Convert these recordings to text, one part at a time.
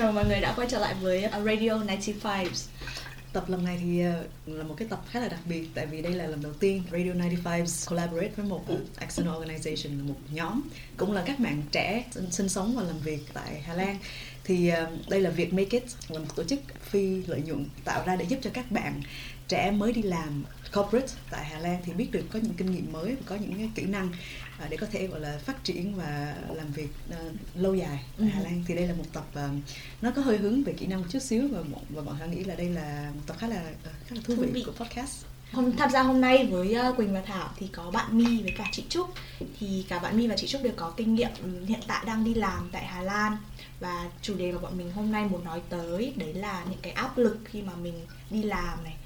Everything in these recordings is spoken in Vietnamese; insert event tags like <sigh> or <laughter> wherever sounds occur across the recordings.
chào mọi người đã quay trở lại với uh, Radio 95 Tập lần này thì uh, là một cái tập khá là đặc biệt tại vì đây là lần đầu tiên Radio 95 collaborate với một Action organization là một nhóm cũng là các bạn trẻ sinh, sống và làm việc tại Hà Lan. Thì uh, đây là việc Make It là một tổ chức phi lợi nhuận tạo ra để giúp cho các bạn trẻ mới đi làm corporate tại Hà Lan thì biết được có những kinh nghiệm mới và có những cái kỹ năng để có thể gọi là phát triển và làm việc uh, lâu dài tại Hà Lan. Thì đây là một tập uh, nó có hơi hướng về kỹ năng một chút xíu và và bọn họ nghĩ là đây là một tập khá là uh, khá là thú, Thú vị, vị. của podcast. Hôm tham gia hôm nay với Quỳnh và Thảo thì có bạn My với cả chị Trúc. Thì cả bạn My và chị Trúc đều có kinh nghiệm ừ, hiện tại đang đi làm tại Hà Lan. Và chủ đề mà bọn mình hôm nay muốn nói tới đấy là những cái áp lực khi mà mình đi làm này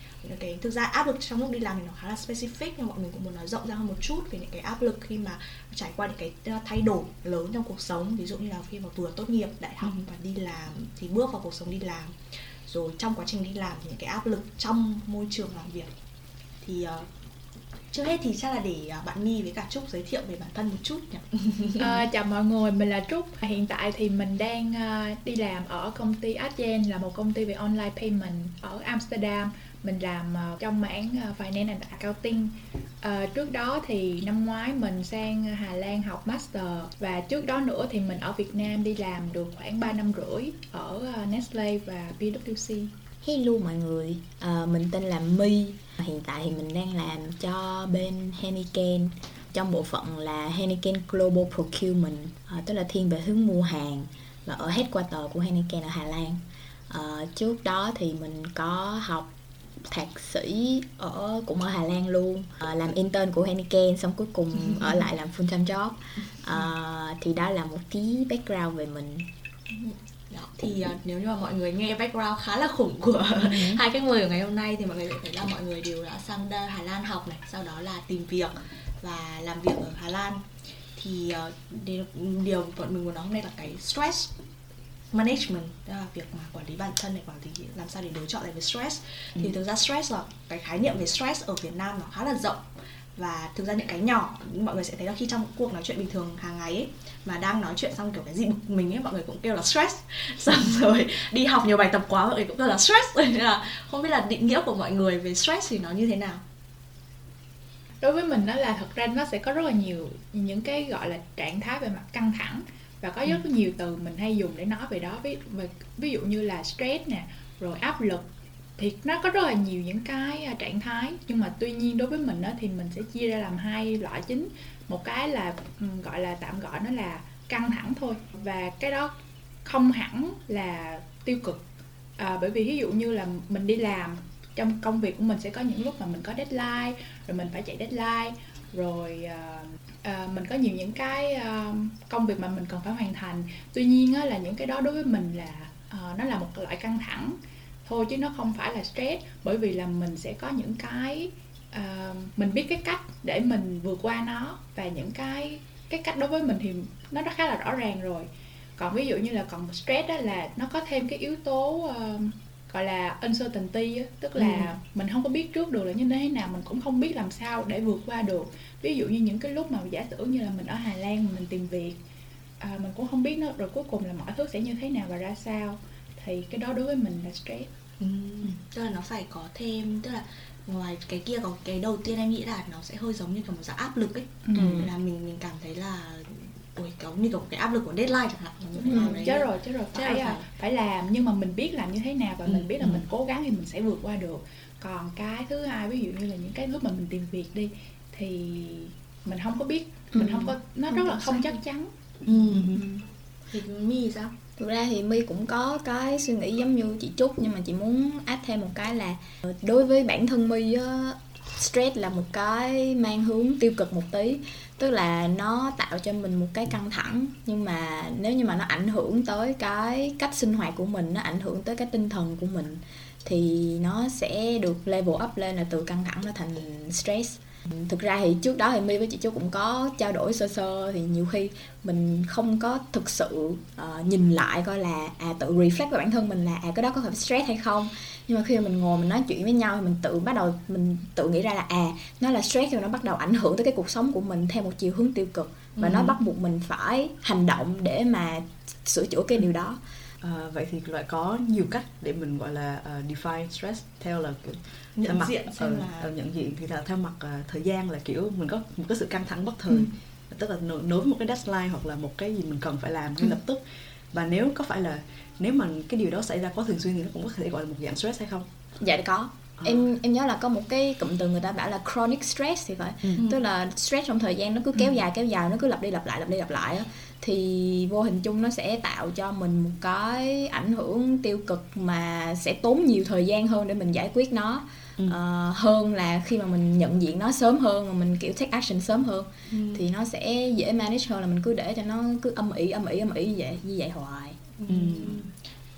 cái thực ra áp lực trong lúc đi làm thì nó khá là specific nhưng bọn mình cũng muốn nói rộng ra hơn một chút về những cái áp lực khi mà trải qua những cái uh, thay đổi lớn trong cuộc sống ví dụ như là khi mà vừa tốt nghiệp đại học và đi làm thì bước vào cuộc sống đi làm rồi trong quá trình đi làm thì những cái áp lực trong môi trường làm việc thì uh, trước hết thì chắc là để uh, bạn My với cả Trúc giới thiệu về bản thân một chút nhỉ À, <laughs> chào mọi người, mình là Trúc. Hiện tại thì mình đang đi làm ở công ty Adyen là một công ty về online payment ở Amsterdam. Mình làm ờ, trong mảng à, finance and accounting. À, trước đó thì năm ngoái mình sang Hà Lan học master và trước đó nữa thì mình ở Việt Nam đi làm được khoảng 3 năm rưỡi ở Nestle và PwC. Hello mọi người, à, mình tên là My Hiện tại thì mình đang làm cho bên Henneken Trong bộ phận là Henneken Global Procurement à, Tức là thiên về hướng mua hàng Và ở headquarter của Henneken ở Hà Lan à, Trước đó thì mình có học thạc sĩ ở cũng ở Hà Lan luôn. À, làm intern của Heineken xong cuối cùng ở lại làm full time job. À, thì đó là một tí background về mình. Đó, thì uh, nếu như mà mọi người nghe background khá là khủng của <laughs> hai khách mời của ngày hôm nay thì mọi người sẽ thấy là mọi người đều đã sang Hà Lan học này sau đó là tìm việc và làm việc ở Hà Lan. Thì uh, điều, điều bọn mình muốn nói hôm nay là cái stress management tức là việc mà quản lý bản thân này quản lý làm sao để đối chọn lại với stress. Thì thực ra stress là cái khái niệm về stress ở Việt Nam nó khá là rộng. Và thực ra những cái nhỏ mọi người sẽ thấy là khi trong cuộc nói chuyện bình thường hàng ngày ấy mà đang nói chuyện xong kiểu cái gì bực mình ấy mọi người cũng kêu là stress. <laughs> Xong rồi đi học nhiều bài tập quá mọi người cũng kêu là stress. <laughs> Nên là không biết là định nghĩa của mọi người về stress thì nó như thế nào? Đối với mình đó là thật ra nó sẽ có rất là nhiều những cái gọi là trạng thái về mặt căng thẳng và có rất nhiều từ mình hay dùng để nói về đó. Ví, ví dụ như là stress nè rồi áp lực. Thì nó có rất là nhiều những cái à, trạng thái. Nhưng mà tuy nhiên đối với mình đó thì mình sẽ chia ra làm hai loại chính. Một cái là ừm, gọi là tạm gọi nó là căng thẳng thôi. Và cái đó không hẳn là tiêu cực. À, bởi vì ví dụ như là mình đi làm trong công việc của mình sẽ có những lúc mà mình có deadline rồi mình phải chạy deadline rồi à, Ờ, mình có nhiều những cái ờ, công việc mà mình cần phải hoàn thành. Tuy nhiên á, là những cái đó đối với mình là ờ, nó là một loại căng thẳng. Thôi chứ nó không phải là stress bởi vì là mình sẽ có những cái mình biết cái cách để mình vượt qua nó. Và những cái cái cách đối với mình thì nó đã khá là rõ ràng rồi. Còn ví dụ như là còn stress đó là nó có thêm cái yếu tố uh, gọi là uncertainty á, tức là Ừ. mình không có biết trước được là như thế nào mình cũng không biết làm sao để vượt qua được ví dụ như những cái lúc mà giả sử như là mình ở Hà Lan mình tìm việc à, mình cũng không biết nó rồi cuối cùng là mọi thứ sẽ như thế nào và ra sao thì cái đó đối với mình là stress tức là nó phải có thêm tức là ngoài cái kia có cái đầu tiên em nghĩ là nó sẽ hơi giống như kiểu một dạng áp lực ấy Ừ. là mình mình cảm thấy là ôi có như kiểu một cái áp lực của deadline chẳng hạn mình phải Ừ, làm đấy. chết rồi chết rồi phải à, phải. phải làm nhưng mà mình biết làm như thế nào và Ừ, mình biết là ừ. mình cố gắng thì mình sẽ vượt qua được còn cái thứ hai ví dụ như là những cái lúc mà mình tìm việc đi thì mình không có biết mình Ừ. không có nó Không rất là không chắc chắn ừ. thì mi sao Thực ra thì My cũng có cái suy nghĩ giống như chị Trúc Nhưng mà chị muốn add thêm một cái là Đối với bản thân My á, stress là một cái mang hướng tiêu cực một tí Tức là nó tạo cho mình một cái căng thẳng Nhưng mà nếu như mà nó ảnh hưởng tới cái cách sinh hoạt của mình Nó ảnh hưởng tới cái tinh thần của mình Thì nó sẽ được level up lên là từ căng thẳng nó thành stress. Thực ra thì trước đó thì my với chị chú cũng có trao đổi sơ sơ thì nhiều khi mình không có thực sự uh, nhìn lại coi là à tự reflect vào bản thân mình là à cái đó có phải stress hay không nhưng mà khi mà mình ngồi mình nói chuyện với nhau thì mình tự bắt đầu mình tự nghĩ ra là à nó là stress rồi nó bắt đầu ảnh hưởng tới cái cuộc sống của mình theo một chiều hướng tiêu cực và ừ. nó bắt buộc mình phải hành động để mà sửa chữa cái điều đó À, vậy thì lại có nhiều cách để mình gọi là uh, define stress theo là kiểu nhận theo mặt, diện xem uh, là uh, nhận diện thì là theo mặt uh, thời gian là kiểu mình có một cái sự căng thẳng bất thời ừ. tức là nối với một cái deadline hoặc là một cái gì mình cần phải làm ngay ừ. lập tức và nếu có phải là nếu mà cái điều đó xảy ra có thường xuyên thì nó cũng có thể gọi là một dạng stress hay không dạ có À. em em nhớ là có một cái cụm từ người ta bảo là chronic stress thì phải ừ. tức là stress trong thời gian nó cứ kéo ừ. dài kéo dài nó cứ lặp đi lặp lại lặp đi lặp lại á thì vô hình chung nó sẽ tạo cho mình một cái ảnh hưởng tiêu cực mà sẽ tốn nhiều thời gian hơn để mình giải quyết nó ừ. uh, hơn là khi mà mình nhận diện nó sớm hơn mà mình kiểu take action sớm hơn ừ. thì nó sẽ dễ manage hơn là mình cứ để cho nó cứ âm ỉ âm ỉ âm ỉ như vậy như vậy hoài ừ. ừ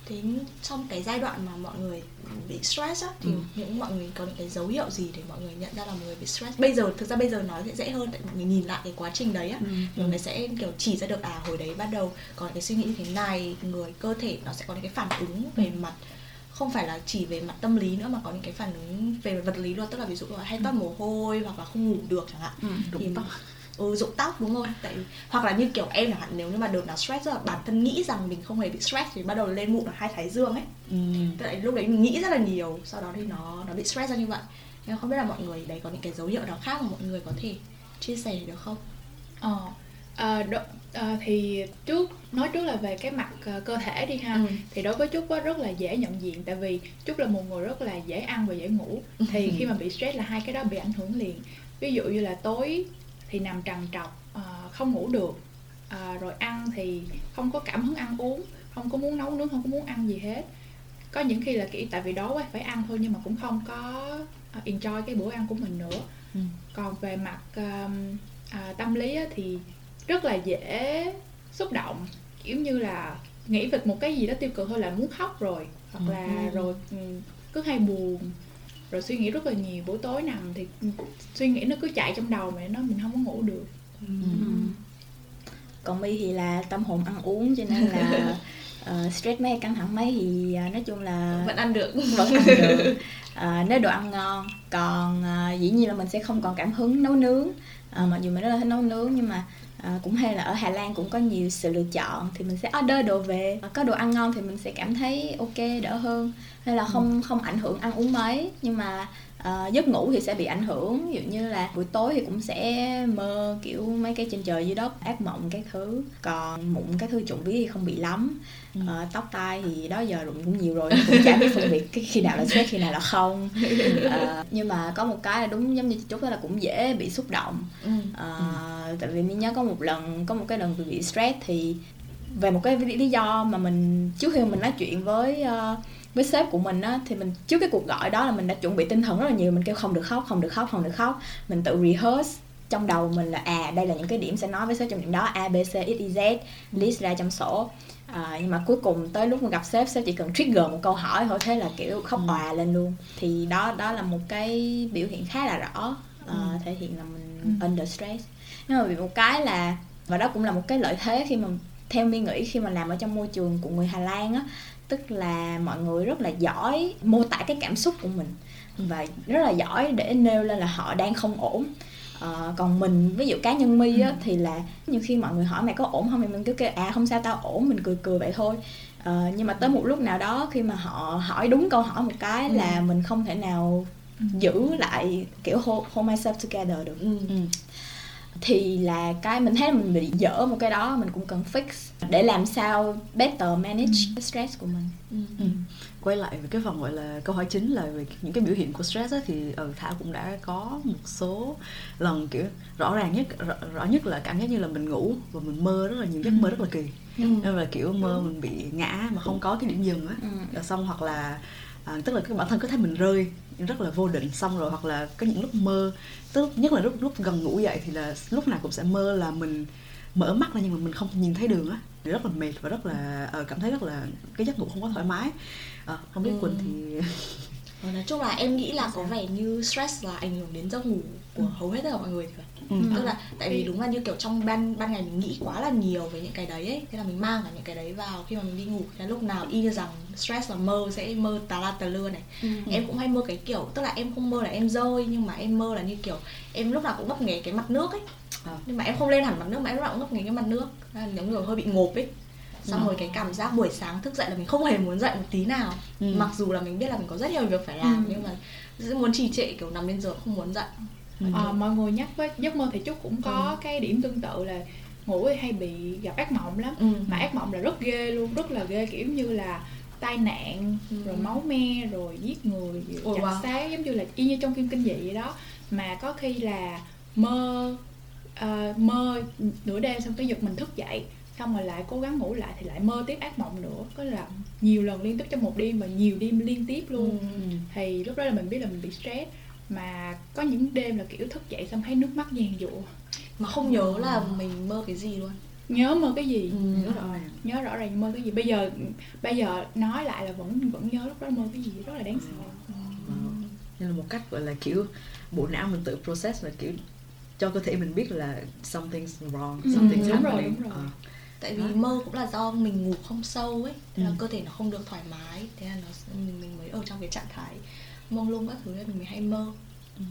thế trong cái giai đoạn mà mọi người bị stress á thì ừ. những mọi người có những cái dấu hiệu gì để mọi người nhận ra là mọi người bị stress bây giờ thực ra bây giờ nói sẽ dễ hơn tại mọi người nhìn lại cái quá trình đấy á ừ. mọi người sẽ kiểu chỉ ra được à hồi đấy bắt đầu có cái suy nghĩ như thế này người cơ thể nó sẽ có những cái phản ứng về ừ. mặt không phải là chỉ về mặt tâm lý nữa mà có những cái phản ứng về vật lý luôn tức là ví dụ là hay toát mồ hôi hoặc là không ngủ được chẳng hạn ừ, đúng thì ừ, rụng tóc đúng rồi. Tại hoặc là như kiểu em chẳng hạn nếu như mà đợt nào stress là bản thân nghĩ rằng mình không hề bị stress thì bắt đầu lên mụn ở hai thái dương ấy. Ừ. tại lúc đấy mình nghĩ rất là nhiều sau đó thì nó nó bị stress ra như vậy. Nhưng không biết là mọi người đấy có những cái dấu hiệu nào khác mà mọi người có thể chia sẻ được không? Ờ À, đ- à, thì trước nói trước là về cái mặt uh, cơ thể đi ha. Ừ. thì đối với trúc rất là dễ nhận diện tại vì trúc là một người rất là dễ ăn và dễ ngủ. Thì khi mà bị stress là hai cái đó bị ảnh hưởng liền. Ví dụ như là tối thì nằm trằn trọc uh, không ngủ được uh, rồi ăn thì không có cảm hứng ăn uống không có muốn nấu nướng không có muốn ăn gì hết có những khi là kiểu tại vì đó quá phải ăn thôi nhưng mà cũng không có uh, enjoy cái bữa ăn của mình nữa ừ. còn về mặt uh, tâm lý á, thì rất là dễ xúc động kiểu như là nghĩ về một cái gì đó tiêu cực hơn là muốn khóc rồi hoặc ừ. là ừ. rồi cứ hay buồn rồi suy nghĩ rất là nhiều buổi tối nằm thì suy nghĩ nó cứ chạy trong đầu mà nó mình không có ngủ được. Ừ. còn my thì là tâm hồn ăn uống cho nên là uh, <laughs> stress mấy căng thẳng mấy thì uh, nói chung là vẫn ăn được. vẫn ăn được. Uh, <laughs> nếu đồ ăn ngon. Còn uh, dĩ nhiên là mình sẽ không còn cảm hứng nấu nướng. Uh, mặc dù mình rất là thích nấu nướng nhưng mà à, cũng hay là ở Hà Lan cũng có nhiều sự lựa chọn thì mình sẽ order đồ về có đồ ăn ngon thì mình sẽ cảm thấy ok đỡ hơn hay là không ừ. không ảnh hưởng ăn uống mấy nhưng mà uh, giấc ngủ thì sẽ bị ảnh hưởng ví dụ như là buổi tối thì cũng sẽ mơ kiểu mấy cái trên trời dưới đất ác mộng cái thứ. Còn mụn cái thứ trụng vía thì không bị lắm. Ừ. uh, tóc tai thì đó giờ rụng cũng nhiều rồi cũng chả biết phân biệt cái khi nào là stress khi nào là không. Uh, <laughs> nhưng mà có một cái là đúng giống như chút đó là cũng dễ bị xúc động. Uh, tại vì mình nhớ có một lần có một cái lần bị stress thì về một cái lý do mà mình trước khi mình nói chuyện với uh, với sếp của mình á thì mình trước cái cuộc gọi đó là mình đã chuẩn bị tinh thần rất là nhiều. Mình kêu không được khóc không được khóc không được khóc. Mình tự rehearse. Trong đầu mình là à đây là những cái điểm sẽ nói với sếp trong điểm đó. A b c x y z list ra trong sổ. À, nhưng mà cuối cùng tới lúc mà gặp sếp sếp chỉ cần trigger một câu hỏi thôi thế là kiểu khóc ừ. òa lên luôn. Thì đó đó là một cái biểu hiện khá là rõ. Ừ. thể hiện là mình ừ. under stress. Nhưng mà bị một cái là và đó cũng là một cái lợi thế khi mà theo mi nghĩ khi mà làm ở trong môi trường của người Hà Lan á tức là mọi người rất là giỏi mô tả cái cảm xúc của mình và rất là giỏi để nêu lên là họ đang không ổn à, còn mình ví dụ cá nhân mi á, ừ. thì là nhiều khi mọi người hỏi mày có ổn không thì mình cứ kêu à không sao tao ổn mình cười cười vậy thôi à, nhưng mà tới một lúc nào đó khi mà họ hỏi đúng câu hỏi một cái ừ. là mình không thể nào ừ. giữ lại kiểu hold, hold myself together được ừ. Ừ thì là cái mình thấy mình bị dở một cái đó mình cũng cần fix để làm sao better manage ừ. stress của mình ừ. Ừ. quay lại về cái phần gọi là câu hỏi chính là về những cái biểu hiện của stress á, thì ừ, thảo cũng đã có một số lần kiểu rõ ràng nhất rõ, rõ nhất là cảm giác như là mình ngủ và mình mơ rất là nhiều giấc mơ rất là kỳ ừ. nên là kiểu mơ mình bị ngã mà không có cái điểm dừng á ừ. xong hoặc là à, tức là cái bản thân có thấy mình rơi rất là vô định xong rồi hoặc là có những lúc mơ tức nhất là lúc lúc gần ngủ dậy thì là lúc nào cũng sẽ mơ là mình mở mắt ra nhưng mà mình không nhìn thấy đường á rất là mệt và rất là uh, cảm thấy rất là cái giấc ngủ không có thoải mái uh, không biết ừ. quỳnh thì <laughs> Ờ, nói chung là em nghĩ là có vẻ như stress là ảnh hưởng đến giấc ngủ của Ừ. hầu hết tất cả mọi người thì phải Ừ. tức là tại vì đúng là như kiểu trong ban ban ngày mình nghĩ quá là nhiều về những cái đấy ấy thế là mình mang cả những cái đấy vào khi mà mình đi ngủ là lúc nào y như rằng stress là mơ sẽ mơ tà la tà lưa này em cũng hay mơ cái kiểu tức là em không mơ là em rơi nhưng mà em mơ là như kiểu em lúc nào cũng ngấp nghé cái mặt nước ấy À. nhưng mà em không lên hẳn mặt nước mà em lúc nào cũng ngấp nghé cái mặt nước giống như hơi bị ngộp ấy xong Ừ. rồi cái cảm giác buổi sáng thức dậy là mình không hề muốn dậy một tí nào Ừ. mặc dù là mình biết là mình có rất nhiều việc phải làm Ừ. nhưng mà muốn trì trệ kiểu nằm lên giường không muốn dậy Ừ. Ờ, mọi người nhắc với giấc mơ thì Trúc cũng có cái điểm tương tự là ngủ thì hay bị gặp ác mộng lắm ừ. mà ác mộng là rất ghê luôn rất là ghê kiểu như là tai nạn Ừ. rồi máu me rồi giết người Ôi, chặt wow. xác giống như là y như trong phim kinh dị vậy đó mà có khi là mơ ờ, mơ nửa đêm xong cái giật mình thức dậy xong rồi lại cố gắng ngủ lại thì lại mơ tiếp ác mộng nữa có là nhiều lần liên tiếp trong một đêm và nhiều đêm liên tiếp luôn Ừ. Ừ. thì lúc đó là mình biết là mình bị stress mà có những đêm là kiểu thức dậy xong thấy nước mắt giàn giụa mà không nhớ là mình mơ cái gì luôn nhớ mơ cái gì Ừ. Nhớ rõ ràng. nhớ rõ ràng mơ cái gì bây giờ bây giờ nói lại là vẫn vẫn nhớ lúc đó mơ cái gì rất là đáng sợ Wow. Nên là một cách gọi là kiểu bộ não mình tự process là kiểu cho cơ thể mình biết là something's wrong, Ừ, something's đúng rồi, happening. đúng rồi. Ờ. tại vì mơ cũng là do mình ngủ không sâu ấy thế là Ừ. cơ thể nó không được thoải mái thế là nó mình, mình mới ở trong cái trạng thái mông lung các thứ nên mình hay mơ. Ừ.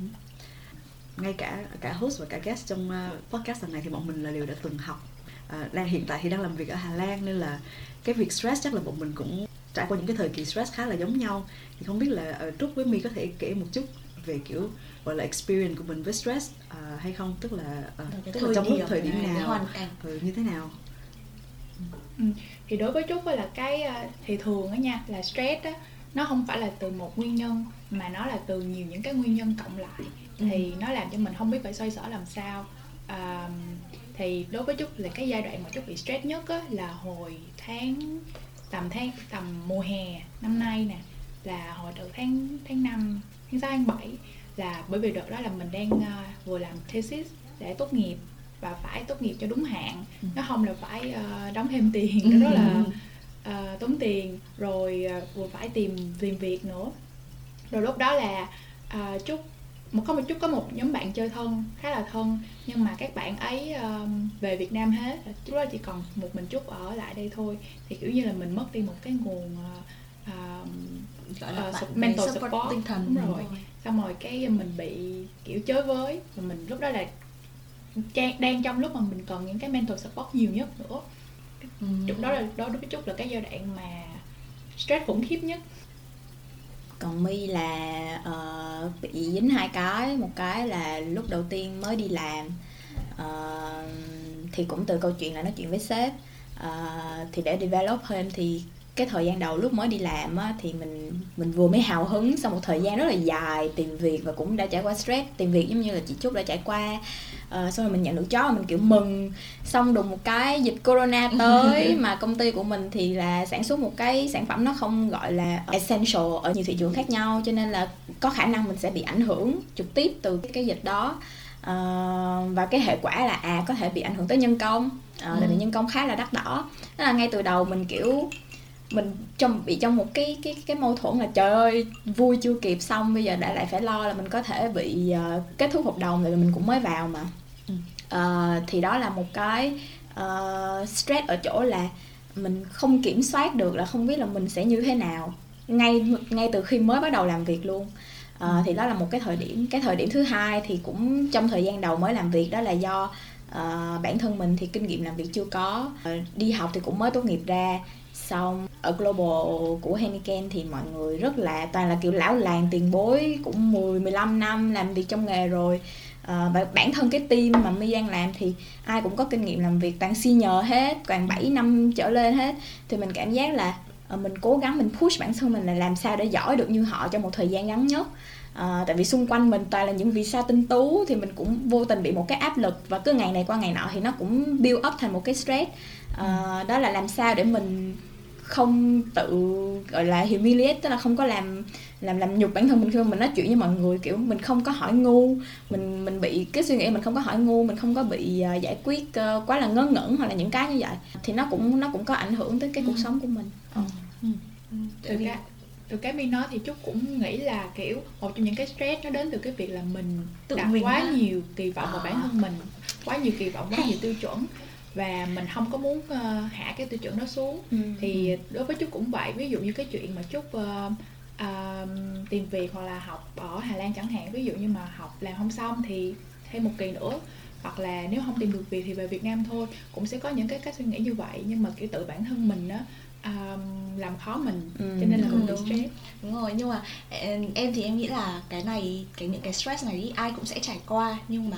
ngay cả cả host và cả guest trong uh, podcast lần này thì bọn mình là đều đã từng học. Uh, đang hiện tại thì đang làm việc ở Hà Lan nên là cái việc stress chắc là bọn mình cũng trải qua những cái thời kỳ stress khá là giống nhau. Thì không biết là uh, Trúc với My có thể kể một chút về kiểu gọi là experience của mình với stress uh, hay không? Tức là uh, tức là trong lúc thời điểm nào? hoàn cảnh. Ừ, như thế nào? Thì đối với trúc là cái ờ, thì thường á nha là stress á nó không phải là từ một nguyên nhân mà nó là từ nhiều những cái nguyên nhân cộng lại. Thì nó làm cho mình không biết phải xoay sở làm sao. À, thì đối với trúc là cái giai đoạn mà trúc bị stress nhất á là hồi tháng tầm tháng tầm mùa hè năm nay nè là hồi từ tháng tháng năm tháng sáu tháng bảy là bởi vì đợt đó là mình đang ờ, vừa làm thesis để tốt nghiệp và phải tốt nghiệp cho đúng hạn. Ừ. nó không là phải ờ, đóng thêm tiền nó rất là ờ, tốn tiền rồi ờ, vừa phải tìm tìm việc nữa. Rồi lúc đó là uh, chúc một có một chút có một nhóm bạn chơi thân khá là thân nhưng mà các bạn ấy um, về Việt Nam hết. Lúc đó chỉ còn một mình chút ở lại đây thôi. Thì kiểu như là mình mất đi một cái nguồn uh, bạn su- mental support, support. tinh thần Đúng rồi. xong rồi cái mình bị kiểu chới với. Và mình lúc đó là đang trong lúc mà mình cần những cái mental support nhiều nhất nữa Ừ. Lúc đó là đó đối với Trúc là cái giai đoạn mà stress khủng khiếp nhất. Còn my là ờ, bị dính hai cái. Một cái là lúc đầu tiên mới đi làm ờ, thì cũng từ câu chuyện là nói chuyện với sếp. Ờ, thì để develop thêm thì cái thời gian đầu lúc mới đi làm á, thì mình mình vừa mới hào hứng sau một thời gian rất là dài tìm việc và cũng đã trải qua stress. Tìm việc giống như là chị Trúc đã trải qua Ờ, xong rồi mình nhận được job mình kiểu mừng. Xong đùng một cái dịch corona <laughs> tới mà công ty của mình thì là sản xuất một cái sản phẩm nó không gọi là essential ở nhiều thị trường khác nhau cho nên là có khả năng mình sẽ bị ảnh hưởng trực tiếp từ cái, dịch đó. Ờ, và cái hệ quả là à có thể bị ảnh hưởng tới nhân công. Ờ, tại vì Ừ. nhân công khá là đắt đỏ. Thế là ngay từ đầu mình kiểu mình trong bị trong một cái cái cái mâu thuẫn là trời ơi vui chưa kịp xong bây giờ đã lại phải lo là mình có thể bị ờ, kết thúc hợp đồng tại vì mình cũng mới vào mà. Ờ, thì đó là một cái ờ, stress ở chỗ là mình không kiểm soát được là không biết là mình sẽ như thế nào ngay ngay từ khi mới bắt đầu làm việc luôn. Ờ, thì đó là một cái thời điểm cái thời điểm thứ hai thì cũng trong thời gian đầu mới làm việc đó là do ờ, bản thân mình thì kinh nghiệm làm việc chưa có. Ờ, đi học thì cũng mới tốt nghiệp ra xong ở global của Heineken thì mọi người rất là toàn là kiểu lão làng tiền bối cũng 10 15 năm làm việc trong nghề rồi. Và bản thân cái team mà My đang làm thì ai cũng có kinh nghiệm làm việc toàn senior hết toàn 7 năm trở lên hết. Thì mình cảm giác là ờ, mình cố gắng mình push bản thân mình là làm sao để giỏi được như họ trong một thời gian ngắn nhất. Ờ, tại vì xung quanh mình toàn là những vị sao tinh tú thì mình cũng vô tình bị một cái áp lực. Và cứ ngày này qua ngày nọ thì nó cũng build up thành một cái stress. Ờ, đó là làm sao để mình không tự gọi là humiliate tức là không có làm làm làm nhục bản thân mình khi mà mình nói chuyện với mọi người kiểu mình không có hỏi ngu mình mình bị cái suy nghĩ mình không có hỏi ngu mình không có bị ờ, giải quyết ờ, quá là ngớ ngẩn hoặc là những cái như vậy thì nó cũng nó cũng có ảnh hưởng tới cái cuộc sống của mình. Ừ, tại thực vì ra từ cái mi nói thì chúc cũng nghĩ là kiểu một trong những cái stress nó đến từ cái việc là mình Tự đặt mình quá á. nhiều kỳ vọng vào À. bản thân mình quá nhiều kỳ vọng quá nhiều tiêu chuẩn và mình không có muốn ờ, hạ cái tiêu chuẩn đó xuống. Ừ. thì đối với chúc cũng vậy. Ví dụ như cái chuyện mà chúc ờ, ờ, tìm việc hoặc là học ở Hà Lan chẳng hạn ví dụ như mà học làm không xong thì thêm một kỳ nữa hoặc là nếu không tìm được việc thì về Việt Nam thôi cũng sẽ có những cái cách suy nghĩ như vậy. Nhưng mà kiểu tự bản thân mình á um, làm khó mình Ừ, cho nên là mình bị đúng. stress. Đúng rồi. Nhưng mà em, em thì em nghĩ là cái này cái những cái stress này ý, ai cũng sẽ trải qua. Nhưng mà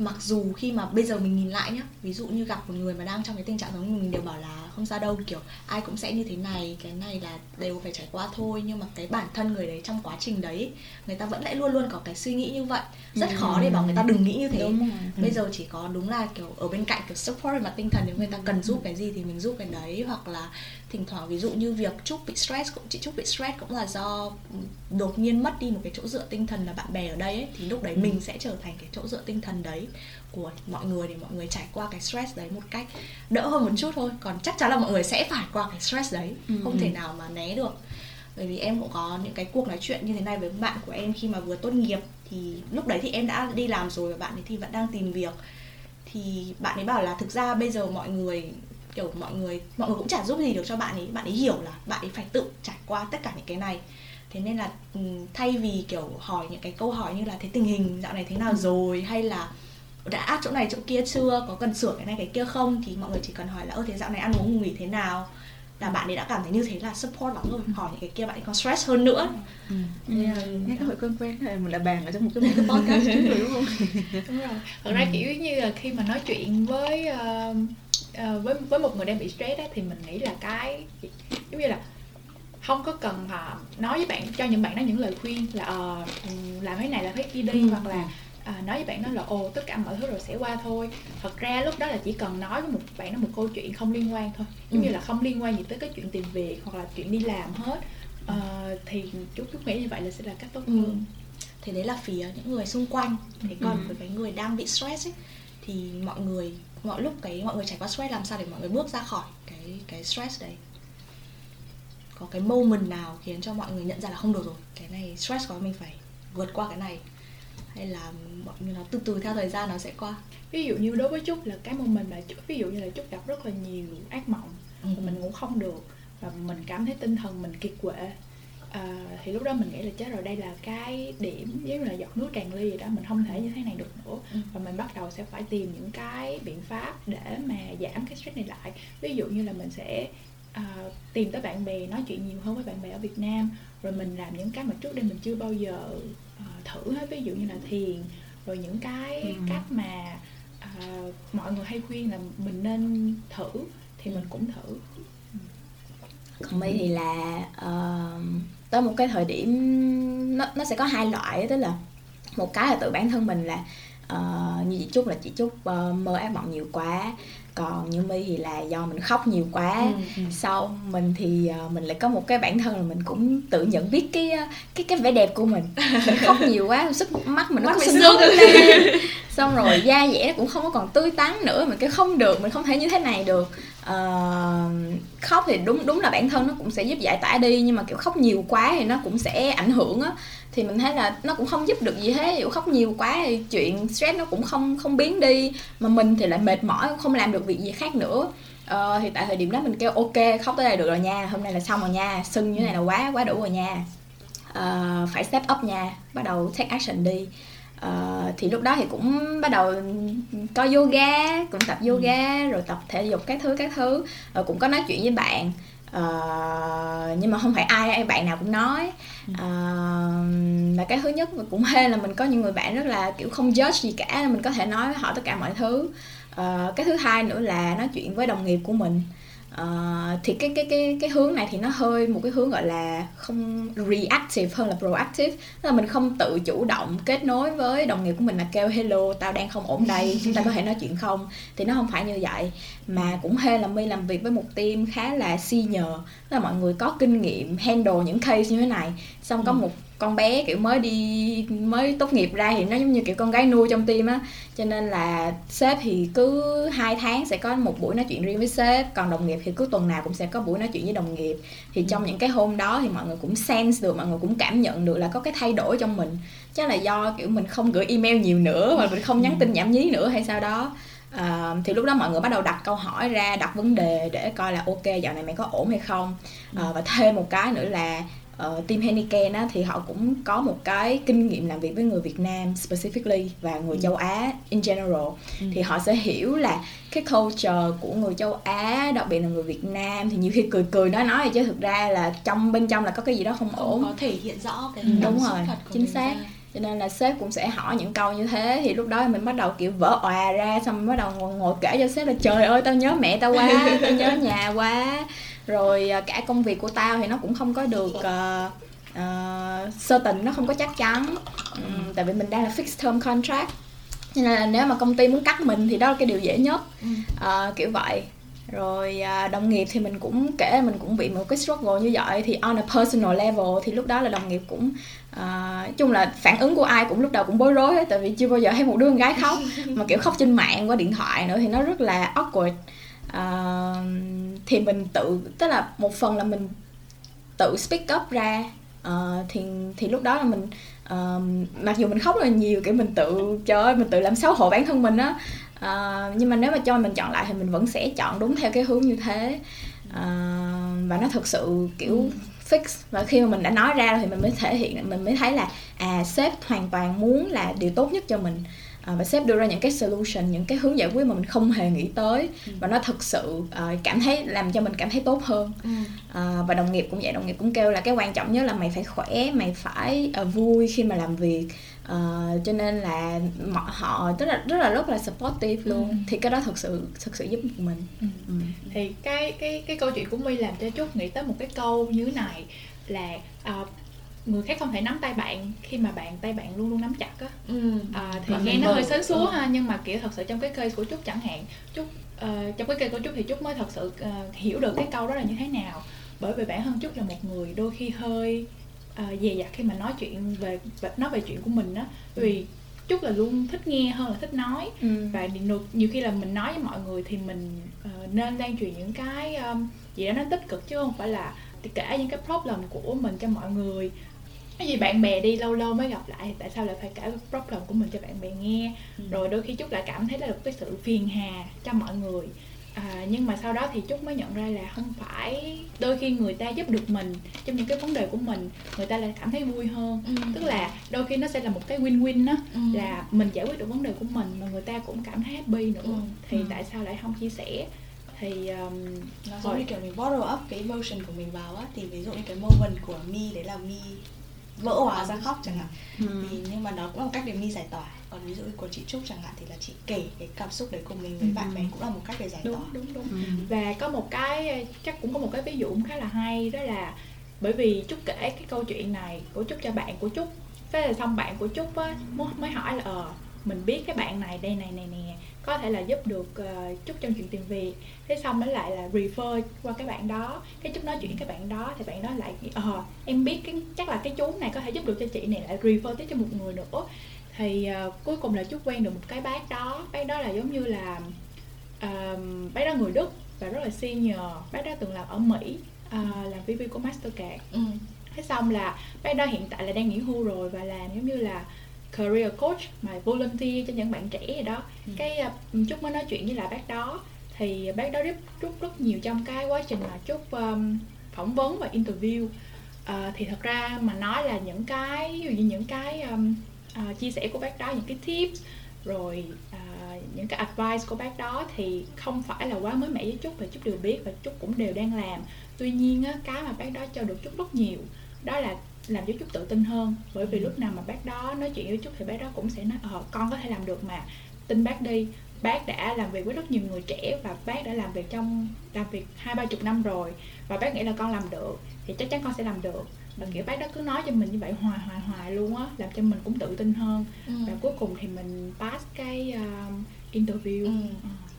mặc dù khi mà bây giờ mình nhìn lại nhá ví dụ như gặp một người mà đang trong cái tình trạng giống như mình đều bảo là không sao đâu kiểu ai cũng sẽ như thế này cái này là đều phải trải qua thôi nhưng mà cái bản thân người đấy trong quá trình đấy người ta vẫn lại luôn luôn có cái suy nghĩ như vậy. Rất Ừ. khó để bảo người ta đừng nghĩ như thế. Đúng rồi. Bây giờ chỉ có đúng là kiểu ở bên cạnh kiểu support về mặt tinh thần nếu người ta cần giúp cái gì thì mình giúp cái đấy hoặc là thỉnh thoảng ví dụ như việc trúc bị stress cũng chị trúc bị stress cũng là do đột nhiên mất đi một cái chỗ dựa tinh thần là bạn bè ở đây ấy thì lúc đấy mình sẽ trở thành cái chỗ dựa tinh thần đấy của mọi người để mọi người trải qua cái stress đấy một cách đỡ hơn một chút thôi. Còn chắc chắn là mọi người sẽ phải qua cái stress đấy Ừ. không thể nào mà né được. Bởi vì em cũng có những cái cuộc nói chuyện như thế này với bạn của em khi mà vừa tốt nghiệp thì lúc đấy thì em đã đi làm rồi và bạn ấy thì vẫn đang tìm việc. Thì bạn ấy bảo là thực ra bây giờ mọi người kiểu mọi người mọi người cũng chả giúp gì được cho bạn ấy bạn ấy hiểu là bạn ấy phải tự trải qua tất cả những cái này. Thế nên là ừ, thay vì kiểu hỏi những cái câu hỏi như là thế tình hình dạo này thế nào rồi? hay là đã áp chỗ này chỗ kia chưa? Có cần sửa cái này cái kia không? thì mọi người chỉ cần hỏi là ơ thế dạo này ăn uống ngủ nghỉ thế nào? Là bạn ấy đã cảm thấy như thế là support lắm rồi. Hỏi những cái kia bạn ấy còn stress hơn nữa. Ừ. Nên là- nghe có hơi quen quen này mình đã bàn ở trong một cái, một cái podcast <laughs> trước rồi đúng không? Đúng rồi. Thật ra kiểu như là khi mà nói chuyện với ờ, ờ, với với một người đang bị stress á, thì mình nghĩ là cái giống như là không có cần là nói với bạn cho những bạn đó những lời khuyên là ừ, làm thế này làm thế kia đi Ừ. hoặc là à, nói với bạn đó là ồ tất cả mọi thứ rồi sẽ qua thôi thật ra lúc đó là chỉ cần nói với một bạn đó một câu chuyện không liên quan thôi giống Ừ. như là không liên quan gì tới cái chuyện tìm việc hoặc là chuyện đi làm hết Ờ, thì chút chút nghĩ như vậy là sẽ là cách tốt Ừ. hơn thế đấy là phía những người xung quanh thế còn Ừ. với cái người đang bị stress ấy thì mọi người mọi lúc cái mọi người trải qua stress làm sao để mọi người bước ra khỏi cái cái stress đấy? Có cái moment nào khiến cho mọi người nhận ra là không được rồi cái này stress quá mình phải vượt qua cái này? Hay là mọi người nó từ từ theo thời gian nó sẽ qua? Ví dụ như đối với trúc là cái moment mà Trúc- ví dụ như là trúc gặp rất là nhiều ác mộng và mình ngủ không được và mình cảm thấy tinh thần mình kiệt quệ à, thì lúc đó mình nghĩ là chết rồi đây là cái điểm giống như là giọt nước tràn ly vậy đó mình không thể như thế này được nữa Ừ. và mình bắt đầu sẽ phải tìm những cái biện pháp để mà giảm cái stress này lại ví dụ như là mình sẽ à, tìm tới bạn bè nói chuyện nhiều hơn với bạn bè ở Việt Nam rồi mình làm những cái mà trước đây mình chưa bao giờ à, thử hết ví dụ như là thiền rồi những cái Ừ. cách mà à, mọi người hay khuyên là mình nên thử thì mình cũng thử còn My thì là ờ, tới một cái thời điểm nó nó sẽ có hai loại tức là một cái là tự bản thân mình là ờ, như chị Trúc là chị Trúc ờ, mơ ác mộng nhiều quá còn như My thì là do mình khóc nhiều quá. Ừ. sau mình thì ờ, mình lại có một cái bản thân là mình cũng tự nhận biết cái cái cái vẻ đẹp của mình. Mình khóc <laughs> nhiều quá sức mắt mình nó Mắt có sưng lên. Xong rồi da dẻ nó cũng không có còn tươi tắn nữa mình kêu không được mình không thể như thế này được uh, khóc thì đúng đúng là bản thân nó cũng sẽ giúp giải tỏa đi nhưng mà kiểu khóc nhiều quá thì nó cũng sẽ ảnh hưởng á. Thì mình thấy là nó cũng không giúp được gì hết kiểu khóc nhiều quá thì chuyện stress nó cũng không không biến đi mà mình thì lại mệt mỏi không làm được việc gì khác nữa. Ờ, thì tại thời điểm đó mình kêu ok khóc tới đây được rồi nha hôm nay là xong rồi nha sưng như thế này là quá quá đủ rồi nha. Uh, phải step up nha bắt đầu take action đi. Ờ, thì lúc đó thì cũng bắt đầu có yoga cũng tập yoga rồi tập thể dục các thứ các thứ. Rồi cũng có nói chuyện với bạn. Ờ, nhưng mà không phải ai bạn nào cũng nói. Ờ, là cái thứ nhất và cũng hên là mình có những người bạn rất là kiểu không judge gì cả mình có thể nói với họ tất cả mọi thứ. Ờ, cái thứ hai nữa là nói chuyện với đồng nghiệp của mình Ờ, thì cái cái cái cái hướng này thì nó hơi một cái hướng gọi là không reactive hơn là proactive. Tức là mình không tự chủ động kết nối với đồng nghiệp của mình là kêu hello tao đang không ổn đây chúng ta có thể nói chuyện không? Thì nó không phải như vậy. Mà cũng hên là my làm việc với một team khá là senior. Tức là mọi người có kinh nghiệm handle những case như thế này. Xong có một con bé kiểu mới đi mới tốt nghiệp ra thì nó giống như kiểu con gái nuôi trong team á. Cho nên là sếp thì cứ hai tháng sẽ có một buổi nói chuyện riêng với sếp còn đồng nghiệp thì cứ tuần nào cũng sẽ có buổi nói chuyện với đồng nghiệp. Thì trong những cái hôm đó thì mọi người cũng sense được mọi người cũng cảm nhận được là có cái thay đổi trong mình. Chắc là do kiểu mình không gửi email nhiều nữa hoặc mình không nhắn tin nhảm nhí nữa hay sao đó. À, thì lúc đó mọi người bắt đầu đặt câu hỏi ra đặt vấn đề để coi là ok dạo này mày có ổn hay không? À, và thêm một cái nữa là uh, team Heineken á, thì họ cũng có một cái kinh nghiệm làm việc với người Việt Nam specifically và người ừ. châu Á in general. Ừ. thì họ sẽ hiểu là cái culture của người châu Á đặc biệt là người Việt Nam thì nhiều khi cười cười nói nói chứ thực ra là trong bên trong là có cái gì đó không, không ổn. có thể hiện rõ cái ừ, đúng rồi chính xác ra. cho nên là sếp cũng sẽ hỏi những câu như thế thì lúc đó mình bắt đầu kiểu vỡ òa ra xong mình bắt đầu ngồi, ngồi kể cho sếp là trời ơi tao nhớ mẹ tao quá tao nhớ nhà quá rồi à, cả công việc của tao thì nó cũng không có được uh, uh, sơ tình nó không có chắc chắn. Um, tại vì mình đang là fixed term contract. Cho nên là nếu mà công ty muốn cắt mình thì đó là cái điều dễ nhất. Uh, kiểu vậy. Rồi đồng nghiệp thì mình cũng kể mình cũng bị một cái struggle như vậy thì on a personal level thì lúc đó là đồng nghiệp cũng à, chung là phản ứng của ai cũng lúc đầu cũng bối rối hết tại vì chưa bao giờ thấy một đứa con gái khóc. <laughs> Mà kiểu khóc trên mạng qua điện thoại nữa thì nó rất là awkward à, thì mình tự tức là một phần là mình tự speak up ra. Uh, thì thì lúc đó là mình uh, mặc dù mình khóc rất là nhiều kiểu mình tự trời ơi mình tự làm xấu hổ bản thân mình á. Uh, nhưng mà nếu mà cho mình chọn lại thì mình vẫn sẽ chọn đúng theo cái hướng như thế. Uh, và nó thực sự kiểu ừ. fix. Và khi mà mình đã nói ra thì mình mới thể hiện mình mới thấy là à sếp hoàn toàn muốn là điều tốt nhất cho mình à, và sếp đưa ra những cái solution những cái hướng giải quyết mà mình không hề nghĩ tới ừ. và nó thực sự uh, cảm thấy làm cho mình cảm thấy tốt hơn ừ. uh, và đồng nghiệp cũng vậy đồng nghiệp cũng kêu là cái quan trọng nhất là mày phải khỏe mày phải uh, vui khi mà làm việc uh, cho nên là họ rất là rất là rất là supportive luôn ừ. thì cái đó thực sự thực sự giúp mình ừ. Ừ. thì cái cái cái câu chuyện của my làm cho chút nghĩ tới một cái câu như thế này là uh, người khác không thể nắm tay bạn khi mà bạn tay bạn luôn luôn nắm chặt á ừ. à, thì nghe nó hơi sến súa ừ. ha nhưng mà kiểu thật sự trong cái case của trúc chẳng hạn trúc uh, trong cái case của trúc thì trúc mới thật sự uh, hiểu được cái câu đó là như thế nào bởi vì bản thân trúc là một người đôi khi hơi uh, dè dặt khi mà nói chuyện về nói về chuyện của mình á vì chút là luôn thích nghe hơn là thích nói ừ. và nhiều khi là mình nói với mọi người thì mình uh, nên lan truyền những cái um, gì đó nó tích cực chứ không phải là kể những cái problem của mình cho mọi người cái gì bạn bè đi lâu lâu mới gặp lại tại sao lại phải kể problem của mình cho bạn bè nghe ừ. rồi đôi khi chút lại cảm thấy là được cái sự phiền hà cho mọi người à, nhưng mà sau đó thì chút mới nhận ra là không phải đôi khi người ta giúp được mình trong những cái vấn đề của mình người ta lại cảm thấy vui hơn ừ. tức là đôi khi nó sẽ là một cái win win đó ừ. là mình giải quyết được vấn đề của mình mà người ta cũng cảm thấy happy nữa ừ. thì ừ. tại sao lại không chia sẻ thì um, nó giống như kiểu mình bottle up cái emotion của mình vào á thì ví dụ như cái moment của mi đấy là mi vỡ hòa ra khóc chẳng hạn ừ. thì nhưng mà đó cũng là một cách để mi giải tỏa còn ví dụ như của chị trúc chẳng hạn thì là chị kể cái cảm xúc đấy của mình với ừ. bạn bè cũng là một cách để giải đúng, tỏa đúng đúng ừ. và có một cái chắc cũng có một cái ví dụ cũng khá là hay đó là bởi vì trúc kể cái câu chuyện này của trúc cho bạn của trúc thế là xong bạn của trúc á mới hỏi là ờ mình biết cái bạn này đây này này nè có thể là giúp được uh, chút trong chuyện tìm việc. Thế xong nó lại là refer qua cái bạn đó. Cái chút nói chuyện cái bạn đó thì bạn đó lại ờ uh, em biết cái chắc là cái chú này có thể giúp được cho chị này. Lại refer tiếp cho một người nữa. Thì uh, cuối cùng là chút quen được một cái bác đó. Bác đó là giống như là uh, bác đó người đức và rất là senior. Bác đó từng làm ở mỹ uh, làm VP của Mastercard. Ừ. thế xong là bác đó hiện tại là đang nghỉ hưu rồi và làm giống như là career coach mà volunteer cho những bạn trẻ gì đó. Ừ. cái chúc mới nói chuyện với lại bác đó. Thì bác đó giúp rút rất nhiều trong cái quá trình mà chúc um, phỏng vấn và interview. Uh, thì thật ra mà nói là những cái ví dụ như những cái um, uh, chia sẻ của bác đó những cái tips rồi uh, những cái advice của bác đó thì không phải là quá mới mẻ với chúc và chúc đều biết và chúc cũng đều đang làm. Tuy nhiên á, cái mà bác đó cho được chúc rất nhiều đó là làm cho chút tự tin hơn bởi vì lúc nào mà bác đó nói chuyện với chút thì bác đó cũng sẽ nói ờ con có thể làm được mà tin bác đi bác đã làm việc với rất nhiều người trẻ và bác đã làm việc trong làm việc hai ba chục năm rồi và bác nghĩ là con làm được thì chắc chắn con sẽ làm được và kiểu bác đó cứ nói cho mình như vậy hoài hoài hoài luôn á làm cho mình cũng tự tin hơn ừ. và cuối cùng thì mình pass cái uh, interview ừ. uh.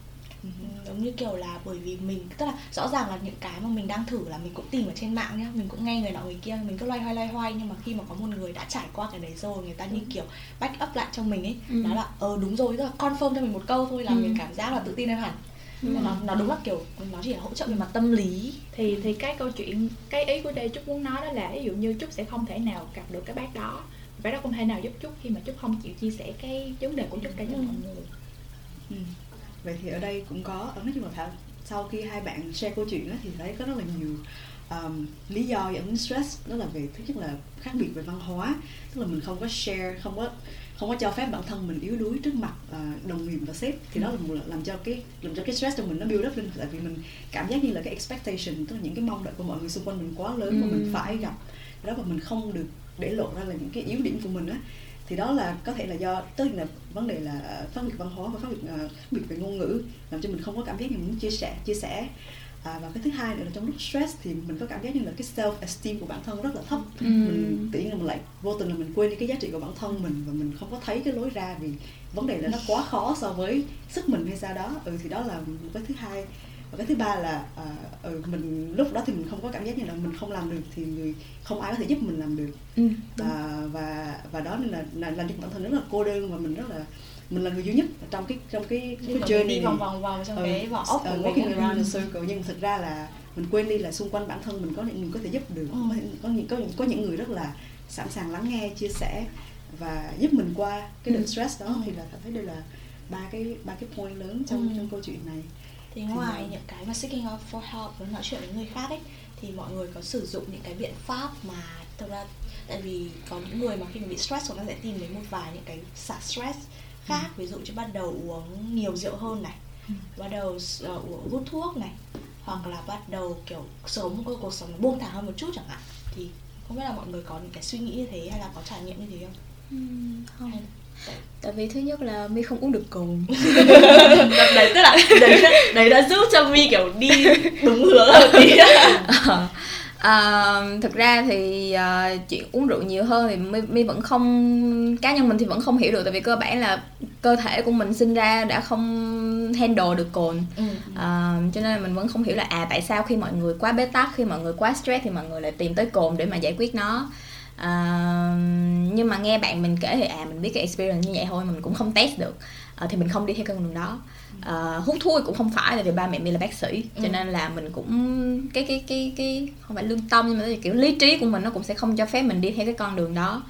Ừ, giống như kiểu là bởi vì mình tức là rõ ràng là những cái mà mình đang thử là mình cũng tìm ở trên mạng nhá mình cũng nghe người nọ người kia mình cứ loay hoay loay hoay nhưng mà khi mà có một người đã trải qua cái đấy rồi người ta như kiểu back up lại cho mình ấy Ừ. đó là ờ đúng rồi tức là confirm cho mình một câu thôi là Ừ. mình cảm giác là tự tin hơn hẳn Ừ. Nó nó đúng là kiểu nó chỉ là hỗ trợ về mặt tâm lý thì thì cái câu chuyện cái ý của đây Trúc muốn nói đó là ví dụ như Trúc sẽ không thể nào gặp được cái bác đó bác đó không thể nào giúp Trúc khi mà Trúc không chịu chia sẻ cái vấn đề của Trúc ra cho Ừ. mọi người Ừ. vậy thì ở đây cũng có nói chung là Thảo sau khi hai bạn share câu chuyện á, thì thấy có rất là nhiều um, lý do dẫn đến stress đó là về thứ nhất là khác biệt về văn hóa tức là mình không có share không có không có cho phép bản thân mình yếu đuối trước mặt ờ, đồng nghiệp và sếp. Thì đó là một làm cho cái làm cho cái stress trong mình nó build up lên tại vì mình cảm giác như là cái expectation tức là những cái mong đợi của mọi người xung quanh mình quá lớn mà mình Ừ. phải gặp. Đó và mình không được để lộ ra là những cái yếu điểm của mình á thì đó là có thể là do tức là vấn đề là ờ, phân biệt văn hóa và phân biệt khác biệt về ngôn ngữ làm cho mình không có cảm giác như mình muốn chia sẻ chia sẻ. À, và cái thứ hai nữa là trong lúc stress thì mình có cảm giác như là cái self esteem của bản thân rất là thấp. Ừ. mình tự nhiên là mình lại vô tình là mình quên đi cái giá trị của bản thân mình và mình không có thấy cái lối ra vì vấn đề là nó quá khó so với sức mình hay sao đó. Ừ thì đó là cái thứ hai và cái thứ ba là à, ừ, mình lúc đó thì mình không có cảm giác như là mình không làm được thì người không ai có thể giúp mình làm được Ừ. à, và và đó nên là, là làm cho bản thân rất là cô đơn và mình rất là mình là người duy nhất trong cái trong cái, Như cái journey mình đi vòng vòng vòng trong cái vỏ ốc uh, của walking mình around ấy. the circle nhưng thực ra là mình quên đi là xung quanh bản thân mình có những người có thể giúp được Ừ. có, những có, những- có những người rất là sẵn sàng lắng nghe chia sẻ và giúp mình qua cái đợt Ừ. stress đó Ừ. thì là cảm thấy đây là ba cái ba cái point lớn trong Ừ. trong câu chuyện này thì ngoài những cái mà seeking out for help và nói chuyện với người khác ấy thì mọi người có sử dụng những cái biện pháp mà thực ra tại vì có những người mà khi mà bị stress người ta sẽ tìm đến một vài những cái xả stress khác. Ví dụ như bắt đầu uống nhiều rượu hơn này bắt đầu uh, uống hút thuốc này hoặc là bắt đầu kiểu sống một cuộc sống buông thả hơn một chút chẳng hạn. Thì không biết là mọi người có những cái suy nghĩ như thế hay là có trải nghiệm như thế không? Ừ, không. Hay- tại vì thứ nhất là mi không uống được cồn. <laughs> Đấy tức là đấy, đấy đã giúp cho mi kiểu đi đúng hướng. Hơn <laughs> tí Ờ. À, thực ra thì à, chuyện uống rượu nhiều hơn thì mi, mi vẫn không cá nhân mình thì vẫn không hiểu được tại vì cơ bản là cơ thể của mình sinh ra đã không handle được cồn. Ừ. à, cho nên là mình vẫn không hiểu là à tại sao khi mọi người quá bế tắc khi mọi người quá stress thì mọi người lại tìm tới cồn để mà giải quyết nó à, nhưng mà nghe bạn mình kể thì à mình biết cái experience như vậy thôi mà mình cũng không test được. À, thì mình không đi theo con đường đó. À, hút thuốc cũng không phải tại vì ba mẹ mình là bác sĩ cho Ừ. nên là mình cũng cái cái cái cái không phải lương tâm nhưng mà kiểu lý trí của mình nó cũng sẽ không cho phép mình đi theo cái con đường đó.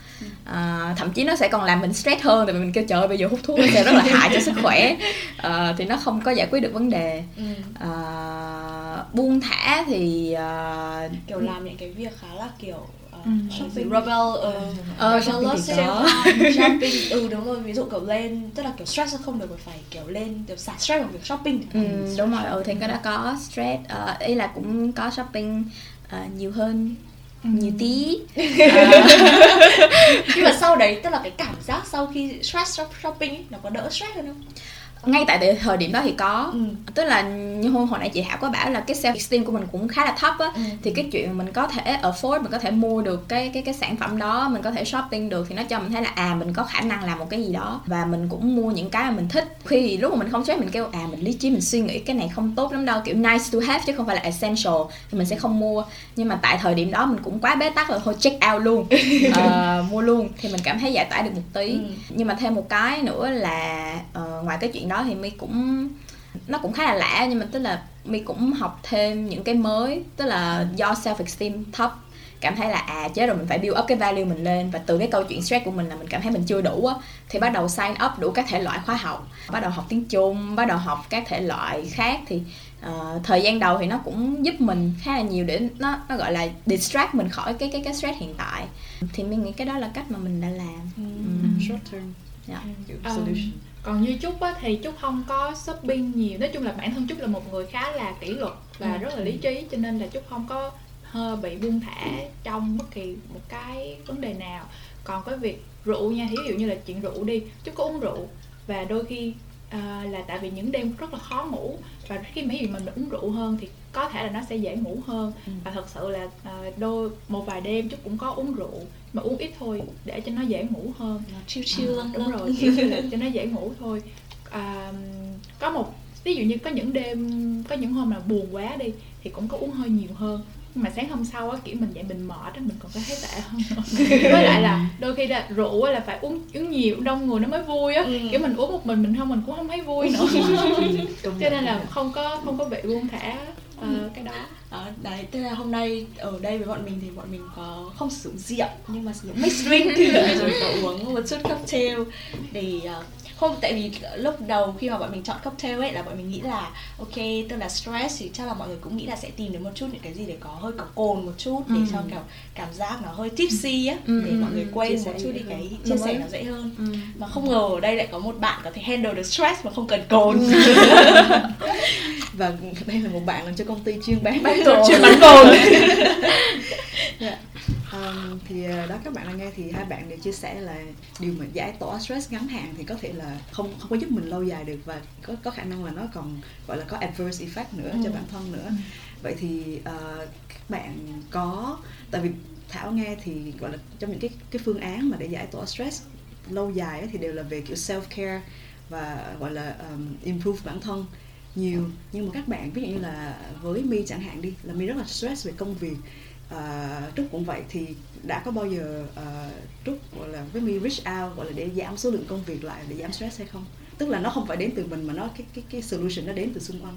À, thậm chí nó sẽ còn làm mình stress hơn tại vì mình kêu trời bây giờ hút thuốc sẽ rất là hại cho sức khỏe. À, thì nó không có giải quyết được vấn đề. À, buông thả thì à, kiểu làm những cái việc khá là kiểu uh, shopping. Rebel uh, Ờ, shopping thì self có. time, shopping ừ đúng rồi ví dụ kiểu lên tức là kiểu stress không được phải kiểu lên kiểu xả stress bằng việc shopping. Ừ, đúng rồi ừ thì cái đó có stress ờ, ý là cũng có shopping ờ, nhiều hơn nhiều tí. Ờ, <laughs> nhưng mà sau đấy tức là cái cảm giác sau khi stress shop- shopping ấy, nó có đỡ stress hơn không ngay tại thời điểm đó thì có. Ừ. tức là như hồi hồi nãy chị Hảo có bảo là cái self esteem của mình cũng khá là thấp á. Ừ. thì cái chuyện mình có thể afford mình có thể mua được cái cái cái sản phẩm đó mình có thể shopping được thì nó cho mình thấy là à mình có khả năng làm một cái gì đó. Và mình cũng mua những cái mà mình thích. Khi lúc mà mình không stress mình kêu à mình lý trí mình suy nghĩ cái này không tốt lắm đâu. Kiểu nice to have chứ không phải là essential thì mình sẽ không mua. Nhưng mà tại thời điểm đó mình cũng quá bế tắc rồi thôi check out luôn. <laughs> Ờ, mua luôn. Thì mình cảm thấy giải tỏa được một tí. Ừ. nhưng mà thêm một cái nữa là ờ, ngoài cái chuyện đó thì mi cũng nó cũng khá là lạ nhưng mà tức là mi cũng học thêm những cái mới tức là do self esteem thấp cảm thấy là à chết rồi mình phải build up cái value mình lên và từ cái câu chuyện stress của mình là mình cảm thấy mình chưa đủ á thì bắt đầu sign up đủ các thể loại khóa học bắt đầu học tiếng Trung bắt đầu học các thể loại khác thì ờ, thời gian đầu thì nó cũng giúp mình khá là nhiều để nó nó gọi là distract mình khỏi cái cái cái stress hiện tại thì mình nghĩ cái đó là cách mà mình đã làm Ừ. Ừ. short term Dạ. kiểu Um, solution còn như Trúc á, thì Trúc không có shopping nhiều Nói chung là bản thân Trúc là một người khá là kỷ luật và Ừ. rất là lý trí Cho nên là Trúc không có hơi bị buông thả trong bất kỳ một cái vấn đề nào Còn cái việc rượu nha, thì ví dụ như là chuyện rượu đi Trúc có uống rượu và đôi khi à, là tại vì những đêm rất là khó ngủ và khi mà dụ mình uống rượu hơn thì có thể là nó sẽ dễ ngủ hơn Ừ. và thật sự là à, đôi một vài đêm Trúc cũng có uống rượu mà uống ít thôi để cho nó dễ ngủ hơn. Nó chill chill À, đúng rồi kiểu như là cho nó dễ ngủ thôi. <laughs> À, có một ví dụ như có những đêm có những hôm mà buồn quá đi thì cũng có uống hơi nhiều hơn. Nhưng mà sáng hôm sau á kiểu mình dậy mình mệt á mình còn có thấy tệ hơn. <laughs> Với lại là đôi khi là rượu á là phải uống uống nhiều đông người nó mới vui á. Ừ. kiểu mình uống một mình mình không mình cũng không thấy vui nữa. <laughs> Cho nên là không có không có bị buông thả ờ, cái đó. Đó, đấy, tức là hôm nay ở đây với bọn mình thì bọn mình có không sử dụng rượu nhưng mà sử dụng mixed drink. <laughs> Rồi có uống một chút cocktail để ờ, không tại vì lúc đầu khi mà bọn mình chọn cocktail ấy là bọn mình nghĩ là ok tức là stress thì chắc là mọi người cũng nghĩ là sẽ tìm đến một chút những cái gì để có hơi có cồn một chút để Ừ. cho kiểu cảm giác nó hơi tipsy á Ừ, để ừ, mọi người ừ, quên một chút đi cái chia sẻ nó dễ hơn. Ừ. mà không ngờ ở đây lại có một bạn có thể handle được stress mà không cần cồn <laughs> <laughs> và đây là một bạn làm cho công ty chuyên bán Bán cồn. chuyên bán cồn <laughs> Dạ. Um, thì uh, đó các bạn đang nghe thì hai bạn đều chia sẻ là điều mà giải tỏa stress ngắn hạn thì có thể là không không có giúp mình lâu dài được và có có khả năng là nó còn gọi là có adverse effect nữa cho Ừ. bản thân nữa vậy thì uh, các bạn có tại vì thảo nghe thì gọi là trong những cái cái phương án mà để giải tỏa stress lâu dài ấy, thì đều là về kiểu self care và gọi là um, improve bản thân nhiều. Nhưng mà các bạn ví dụ như là với mi chẳng hạn đi là mi rất là stress về công việc. À, trúc cũng vậy thì đã có bao giờ à, trúc gọi là với mi reach out gọi là để giảm số lượng công việc lại để giảm stress hay không? Tức là nó không phải đến từ mình mà nó cái cái cái solution nó đến từ xung quanh.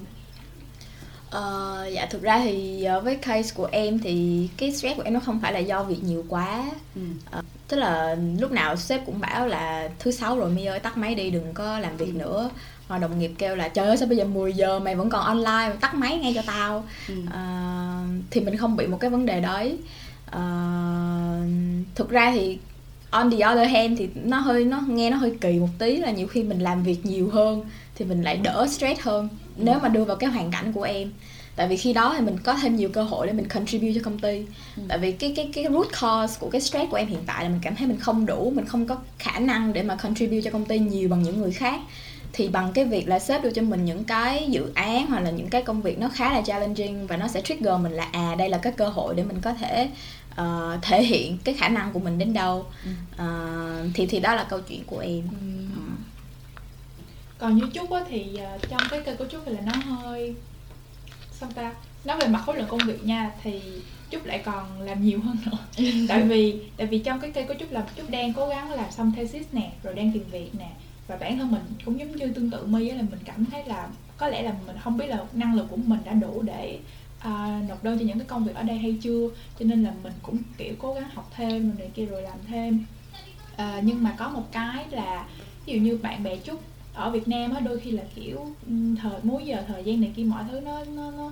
Ờ, dạ thực ra thì ờ, với case của em thì cái stress của em nó không phải là do việc nhiều quá. Ừ. tức là lúc nào sếp cũng bảo là thứ sáu rồi mi ơi tắt máy đi đừng có làm việc Ừ. nữa hoặc đồng nghiệp kêu là trời ơi sao bây giờ 10 giờ mày vẫn còn online mày tắt máy ngay cho tao? Ừ. Ờ, thì mình không bị một cái vấn đề đấy. Ờ, thực ra thì on the other hand thì nó hơi nó nghe nó hơi kỳ một tí là nhiều khi mình làm việc nhiều hơn thì mình lại đỡ stress hơn nếu mà đưa vào cái hoàn cảnh của em. Tại vì khi đó thì mình có thêm nhiều cơ hội để mình contribute cho công ty. Ừ. tại vì cái cái cái root cause của cái stress của em hiện tại là mình cảm thấy mình không đủ mình không có khả năng để mà contribute cho công ty nhiều bằng những người khác thì bằng cái việc là xếp đưa cho mình những cái dự án hoặc là những cái công việc nó khá là challenging và nó sẽ trigger mình là à đây là cái cơ hội để mình có thể ờ, thể hiện cái khả năng của mình đến đâu. Ờ, thì thì đó là câu chuyện của em Ừ. còn như á thì ờ, trong cái cây của trúc thì là nó hơi sao ta nói về mặt khối lượng công việc nha thì trúc lại còn làm nhiều hơn nữa <laughs> tại vì tại vì trong cái cây của trúc là trúc đang cố gắng làm xong thesis nè rồi đang tìm việc nè và bản thân mình cũng giống như tương tự mi là mình cảm thấy là có lẽ là mình không biết là năng lực của mình đã đủ để à, nộp đơn cho những cái công việc ở đây hay chưa. Cho nên là mình cũng kiểu cố gắng học thêm rồi này kia rồi làm thêm. À, nhưng mà có một cái là ví dụ như bạn bè chút ở Việt Nam á đôi khi là kiểu thời múi giờ thời gian này kia mọi thứ nó nó nó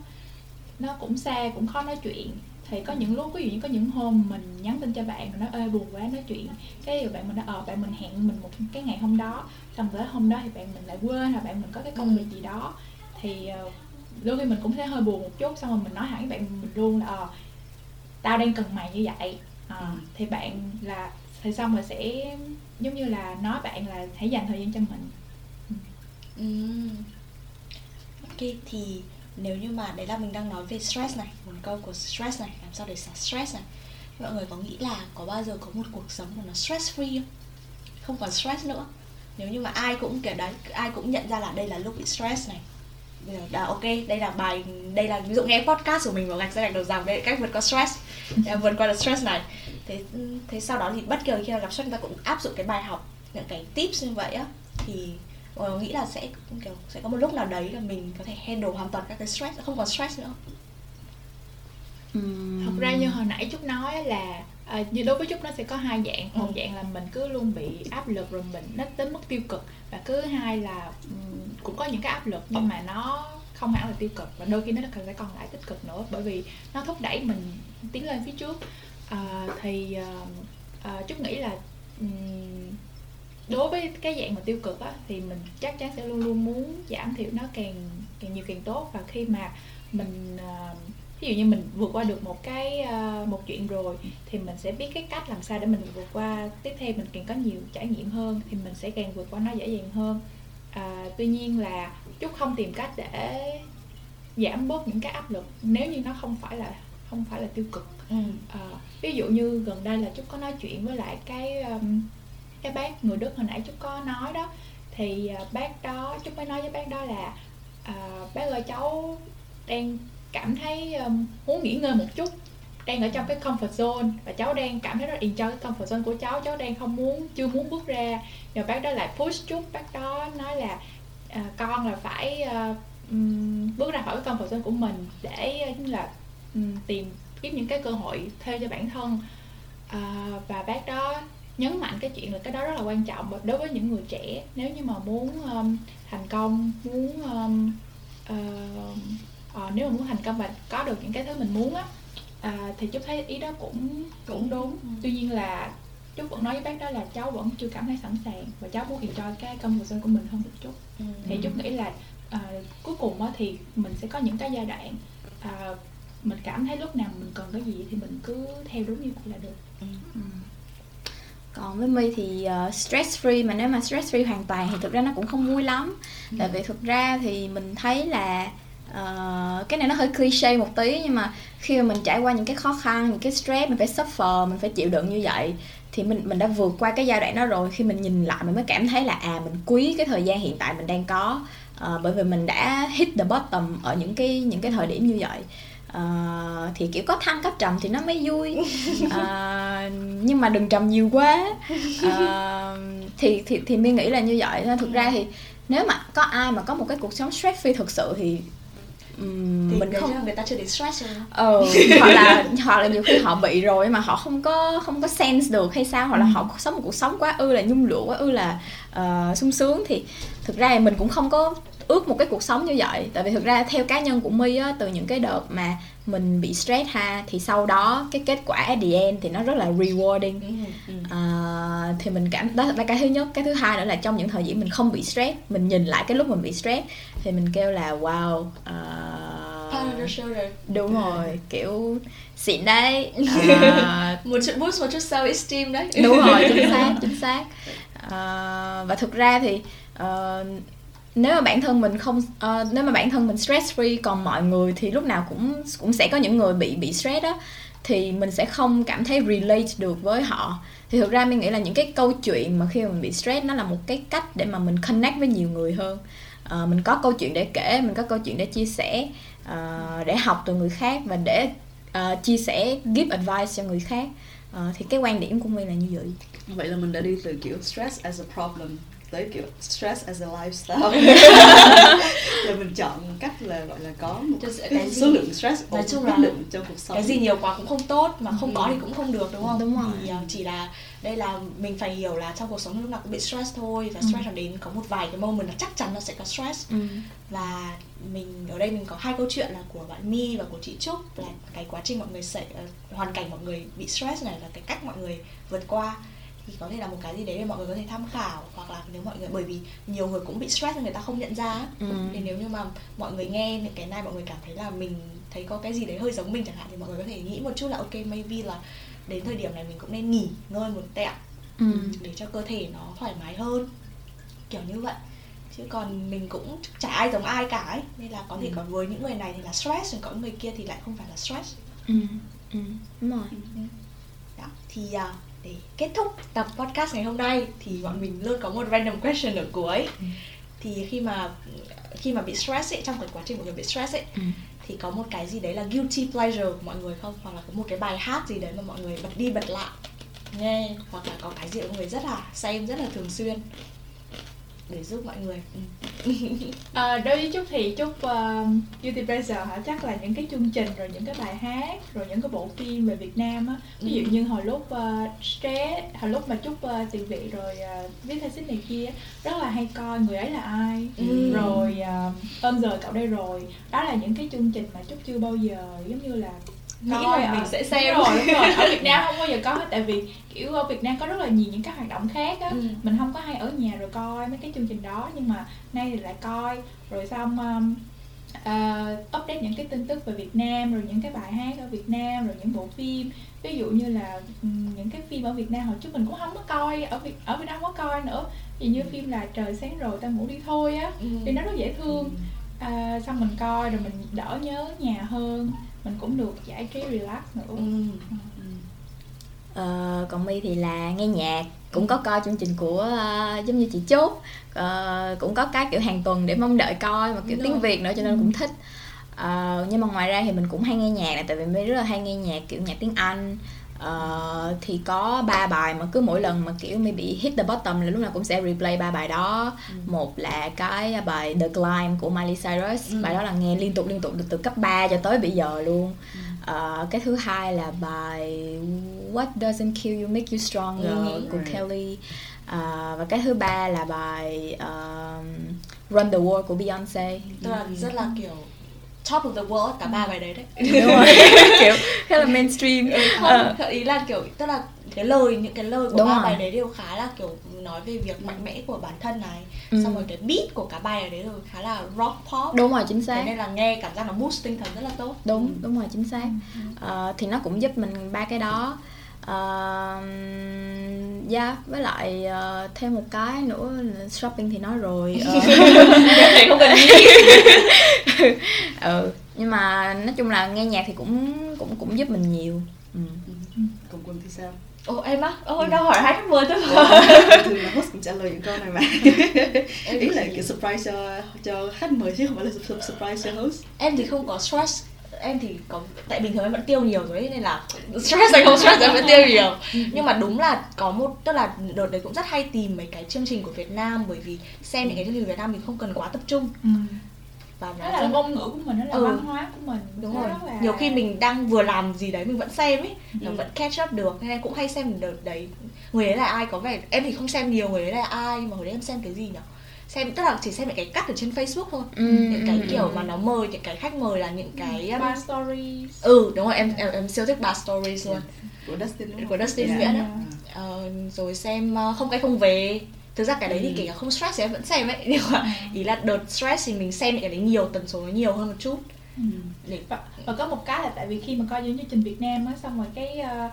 nó cũng xa cũng khó nói chuyện thì có những lúc ví dụ như có những hôm mình nhắn tin cho bạn mình nói ê buồn quá nói chuyện cái bạn mình nói ờ bạn mình hẹn mình một cái ngày hôm đó xong tới hôm đó thì bạn mình lại quên là bạn mình có cái công Ừ. việc gì đó thì ờ, đôi khi mình cũng thấy hơi buồn một chút xong rồi mình nói hẳn với bạn mình luôn là ờ tao đang cần mày như vậy Ờ, Ừ. thì bạn là thì xong rồi sẽ giống như là nói bạn là hãy dành thời gian cho mình Ừm. Ok thì nếu như mà đấy là mình đang nói về stress này Nguồn câu của stress này Làm sao để xả stress này. Mọi người có nghĩ là có bao giờ có một cuộc sống mà nó stress free không? Không còn stress nữa. Nếu như mà ai cũng kiểu đấy Ai cũng nhận ra là đây là lúc bị stress này. Bây giờ ok, đây là bài Đây là ví dụ nghe podcast của mình và gạch ra gạch đầu dòng Đây cách vượt qua stress <laughs> vượt qua được stress này. Thế, thế sau đó thì bất kỳ khi nào gặp stress Chúng ta cũng áp dụng cái bài học Những cái tips như vậy á. Thì người nghĩ là sẽ kiểu sẽ có một lúc nào đấy là mình có thể handle hoàn toàn các cái stress không còn stress nữa. Thật ra như hồi nãy trúc nói á là à, như đối với trúc nó sẽ có hai dạng. Một Ừ. dạng là mình cứ luôn bị áp lực rồi mình nó đến mức tiêu cực và cứ hai là ừm, cũng có những cái áp lực nhưng mà nó không hẳn là tiêu cực và đôi khi nó còn sẽ còn lại tích cực nữa bởi vì nó thúc đẩy mình tiến lên phía trước. À, thì à, à, trúc nghĩ là ừm, đối với cái dạng mà tiêu cực á thì mình chắc chắn sẽ luôn luôn muốn giảm thiểu nó càng càng nhiều càng tốt. Và khi mà mình ví dụ như mình vượt qua được một cái à, một chuyện rồi thì mình sẽ biết cái cách làm sao để mình vượt qua. Tiếp theo mình càng có nhiều trải nghiệm hơn thì mình sẽ càng vượt qua nó dễ dàng hơn. À, tuy nhiên là chúc không tìm cách để giảm bớt những cái áp lực nếu như nó không phải là không phải là tiêu cực. Ừ. à, ví dụ như gần đây là chúc có nói chuyện với lại cái um, cái bác người đức hồi nãy chú có nói đó. Thì à, bác đó chú mới nói với bác đó là à, bác ơi cháu đang cảm thấy um, muốn nghỉ ngơi một chút đang ở trong cái comfort zone và cháu đang cảm thấy rất enjoy cái comfort zone của cháu cháu đang không muốn chưa muốn bước ra. Rồi bác đó lại push chút bác đó nói là à, con là phải uh, um, bước ra khỏi cái comfort zone của mình để uh, là um, tìm kiếm những cái cơ hội thuê cho bản thân. Uh, và bác đó nhấn mạnh cái chuyện là cái đó rất là quan trọng đối với những người trẻ nếu như mà muốn um, thành công muốn um, uh, uh, nếu mà muốn thành công và có được những cái thứ mình muốn á à, thì chúc thấy ý đó cũng cũng đúng ừ. tuy nhiên là chúc vẫn nói với bác đó là cháu vẫn chưa cảm thấy sẵn sàng và cháu muốn enjoy cái công việc của mình hơn một chút ừ. thì chúc nghĩ là à, cuối cùng á thì mình sẽ có những cái giai đoạn à, mình cảm thấy lúc nào mình cần cái gì thì mình cứ theo đúng như vậy là được ừ. Ừ. còn với My thì uh, stress free mà nếu mà stress free hoàn toàn thì thực ra nó cũng không vui lắm. Ừ. tại vì thực ra thì mình thấy là uh, cái này nó hơi cliché một tí nhưng mà khi mà mình trải qua những cái khó khăn những cái stress mình phải suffer mình phải chịu đựng như vậy thì mình mình đã vượt qua cái giai đoạn đó rồi. Khi mình nhìn lại mình mới cảm thấy là à mình quý cái thời gian hiện tại mình đang có uh, bởi vì mình đã hit the bottom ở những cái những cái thời điểm như vậy uh, thì kiểu có thăng cấp trầm thì nó mới vui. Uh, nhưng mà đừng trầm nhiều quá. Uh, thì thì thì mi nghĩ là như vậy. Thực ra thì nếu mà có ai mà có một cái cuộc sống stress free thực sự thì Um, thì mình không người ta chưa đến stress rồi ờ hoặc là hoặc là nhiều khi họ bị rồi mà họ không có không có sense được hay sao hoặc là ừ. họ sống một cuộc sống quá ư là nhung lụa quá ư là uh, sung sướng thì thực ra mình cũng không có ước một cái cuộc sống như vậy. Tại vì thực ra theo cá nhân của my á từ những cái đợt mà mình bị stress ha thì sau đó cái kết quả at the end thì nó rất là rewarding. Ừ, ừ. À, thì mình cảm đó là cái thứ nhất. Cái thứ hai nữa là trong những thời điểm mình không bị stress mình nhìn lại cái lúc mình bị stress thì mình kêu là wow uh, đúng rồi kiểu xịn đấy. À, <laughs> một chút boost một chút self esteem đấy. Đúng rồi chính <laughs> xác chính xác Ờ, và thực ra thì uh, nếu mà bản thân mình không uh, nếu mà bản thân mình stress free còn mọi người thì lúc nào cũng cũng sẽ có những người bị bị stress đó thì mình sẽ không cảm thấy relate được với họ. Thì thực ra mình nghĩ là những cái câu chuyện mà khi mà mình bị stress nó là một cái cách để mà mình connect với nhiều người hơn. Uh, mình có câu chuyện để kể mình có câu chuyện để chia sẻ uh, để học từ người khác và để uh, chia sẻ give advice cho người khác. Uh, thì cái quan điểm của mình là như vậy vậy là mình đã đi từ kiểu stress as a problem tới kiểu stress as a lifestyle <laughs> rồi mình chọn cách là gọi là có một cái số lượng stress nói chung là định trong cuộc sống cái gì nhiều quá cũng không tốt mà không ừ. có thì cũng không được đúng không đúng rồi thì uh, chỉ là đây là mình phải hiểu là trong cuộc sống lúc nào cũng bị stress thôi và stress ừ. nó đến có một vài cái moment là chắc chắn nó sẽ có stress ừ. và mình ở đây mình có hai câu chuyện là của bạn Mi và của chị Trúc là cái quá trình mọi người xảy uh, hoàn cảnh mọi người bị stress này và cái cách mọi người vượt qua thì có thể là một cái gì đấy để mọi người có thể tham khảo hoặc là nếu mọi người bởi vì nhiều người cũng bị stress người ta không nhận ra ừ. thì nếu như mà mọi người nghe những cái này mọi người cảm thấy là mình thấy có cái gì đấy hơi giống mình chẳng hạn thì mọi người có thể nghĩ một chút là ok maybe là đến thời điểm này mình cũng nên nghỉ ngơi một tẹo ừ. để cho cơ thể nó thoải mái hơn kiểu như vậy chứ còn mình cũng chả ai giống ai cả ấy nên là có thể ừ. còn với những người này thì là stress còn có người kia thì lại không phải là stress ừ. Ừ. đúng rồi ừ. đó thì uh, để kết thúc tập podcast ngày hôm nay thì bọn mình luôn có một random question ở cuối ừ. thì khi mà khi mà bị stress ấy trong cái quá trình của người bị stress ấy ừ. thì có một cái gì đấy là guilty pleasure của mọi người không hoặc là có một cái bài hát gì đấy mà mọi người bật đi bật lại nghe hoặc là có cái gì mọi người rất là xem rất là thường xuyên để giúp mọi người ừ. <laughs> à, đối với chúc thì chúc uh, beauty pleasure hả chắc là những cái chương trình rồi những cái bài hát rồi những cái bộ phim về Việt Nam á ví dụ ừ. như hồi lúc uh, stress hồi lúc mà chúc uh, tiền vị rồi uh, viết thay xích này kia rất là hay coi người ấy là ai ừ. rồi uh, ôm giờ cậu đây rồi đó là những cái chương trình mà chúc chưa bao giờ giống như là nghĩ là mình sẽ xem đúng rồi, đúng rồi. Ở Việt Nam <laughs> không bao giờ có hết tại vì kiểu ở Việt Nam có rất là nhiều những cái hoạt động khác á. Ừ. mình không có hay ở nhà rồi coi mấy cái chương trình đó nhưng mà nay thì lại coi. Rồi xong um, uh, update những cái tin tức về Việt Nam rồi những cái bài hát ở Việt Nam rồi những bộ phim. Ví dụ như là um, những cái phim ở Việt Nam hồi trước mình cũng không có coi ở Việt ở Việt Nam không có coi nữa. Vì như phim là trời sáng rồi ta ngủ đi thôi á ừ. thì nó rất dễ thương. Ừ. uh, xong mình coi rồi mình đỡ nhớ nhà hơn mình cũng được giải trí relax nữa. Ừ. Ờ, còn My thì là nghe nhạc cũng có coi chương trình của uh, giống như chị chốt. Uh, cũng có cái kiểu hàng tuần để mong đợi coi mà kiểu Đúng tiếng rồi. việt nữa cho nên cũng thích. Ờ, nhưng mà ngoài ra thì mình cũng hay nghe nhạc này tại vì mình rất là hay nghe nhạc kiểu nhạc tiếng anh Ờ, thì có ba bài mà cứ mỗi lần mà kiểu maybe hit the bottom là lúc nào cũng sẽ replay ba bài đó. Một là cái bài The Climb của Miley Cyrus. Ừ. bài đó là nghe liên tục liên tục được từ cấp 3 cho tới bây giờ luôn. Ờ, cái thứ hai là bài What Doesn't Kill You Make You Stronger Ừ. của Right. Kelly. Ờ, và cái thứ ba là bài um, Run the World của Beyonce tức là rất là kiểu top of the world cả ba bài đấy đấy. Đúng rồi. <laughs> Kiểu khá là mainstream. Ờ. không ý là kiểu tức là cái lời những cái lời của Đúng ba rồi. bài đấy đều khá là kiểu nói về việc mạnh mẽ của bản thân này. Ừ. xong rồi cái beat của cả bài đấy rồi khá là rock pop. Đúng rồi chính Thế xác nên là nghe cảm giác nó boost tinh thần rất là tốt. Đúng đúng rồi chính xác. Ờ, thì nó cũng giúp mình ba cái đó Ờ, yeah với lại ờ, thêm một cái nữa là shopping thì nói rồi. <laughs> Ờ, không cần nghĩ. <laughs> Ừ nhưng mà nói chung là nghe nhạc thì cũng cũng cũng giúp mình nhiều. Ừ. còn quân thì sao? Ồ em á? Ồ em đang hỏi hai khách mời thôi mà thường là host cũng trả lời những câu này mà. Ý là kiểu surprise cho cho khách mời chứ không phải là su- surprise cho host. Em thì không có stress em thì có tại bình thường em vẫn tiêu nhiều rồi ấy, nên là stress hay không stress em vẫn tiêu nhiều. Nhưng mà đúng là có một tức là đợt đấy cũng rất hay tìm mấy cái chương trình của Việt Nam bởi vì xem những cái chương trình Việt Nam mình không cần quá tập trung. Ừ. và đó nó là rất ngôn ngữ của mình đó là Ừ. văn hóa của mình. Đúng Nó rồi là- nhiều khi mình đang vừa làm gì đấy mình vẫn xem ấy nó Ừ. vẫn catch up được. Nên em cũng hay xem đợt đấy. Người ấy là ai? Có vẻ em thì không xem nhiều người ấy là ai? Mà hồi đấy em xem cái gì nhỉ xem tức là chỉ xem những cái cắt ở trên Facebook thôi Ừ, những cái ừ, kiểu ừ. mà nó mời những cái khách mời là những cái um, Bar stories ừ đúng rồi em em, em siêu thích bar stories luôn của Dustin đúng không? của Dustin Dạ. Nguyễn á Ừ. Ờ, rồi xem uh, không cái không về thực ra cái đấy thì Ừ. kể cả không stress thì em vẫn xem ấy <laughs> nhưng mà ý là đợt stress thì mình xem những cái đấy nhiều tần số nó nhiều hơn một chút Ừ. và, và có một cái là tại vì khi mà coi những chương trình Việt Nam á xong rồi cái ờ,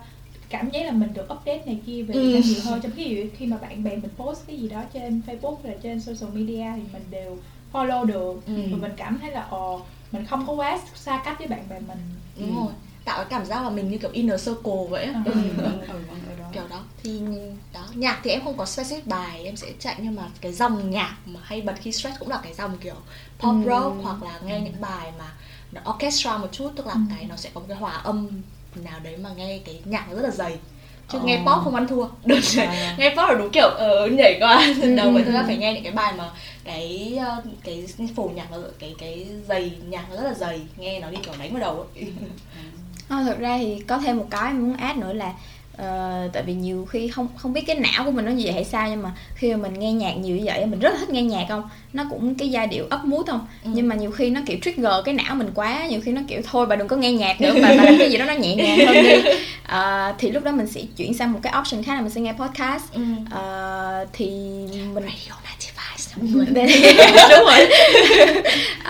cảm giác là mình được update này kia về Ừ. Nhiều hơn trong khi khi mà bạn bè mình post cái gì đó trên Facebook hay là trên social media thì mình đều follow được Ừ. và mình cảm thấy là ồ mình không có quá xa cách với bạn bè mình đúng Ừ. rồi tạo cái cảm giác là mình như kiểu inner circle vậy á. Ừ. Ừ, ừ, vẫn ở đó kiểu đó thì đó nhạc thì em không có specific bài em sẽ chạy nhưng mà cái dòng nhạc mà hay bật khi stress cũng là cái dòng kiểu pop Ừ. rock hoặc là nghe những bài mà nó orchestra một chút tức là Ừ. cái nó sẽ có một cái hòa âm nào đấy mà nghe cái nhạc nó rất là dày chứ Ờ. nghe pop không ăn thua được rồi À. nghe pop là đúng kiểu ờ, nhảy qua Ừ, đầu vậy ra ừ. phải nghe những cái bài mà cái ờ, cái phổ nhạc nó cái cái dày nhạc nó rất là dày nghe nó đi kiểu đánh vào đầu ấy. Không, thực ra thì có thêm một cái muốn add nữa là ờ, tại vì nhiều khi không không biết cái não của mình nó như vậy hay sao nhưng mà khi mà mình nghe nhạc nhiều như vậy mình rất là thích nghe nhạc không? Nó cũng cái giai điệu ấp mút không? Ừ. nhưng mà nhiều khi nó kiểu trigger cái não mình quá nhiều khi nó kiểu thôi bà đừng có nghe nhạc <laughs> nữa bà, bà làm cái gì đó nó nhẹ nhàng hơn đi. Ờ, thì lúc đó mình sẽ chuyển sang một cái option khác là mình sẽ nghe podcast. Ừ. Ờ, thì mình Radio 95 <laughs> đúng rồi <laughs>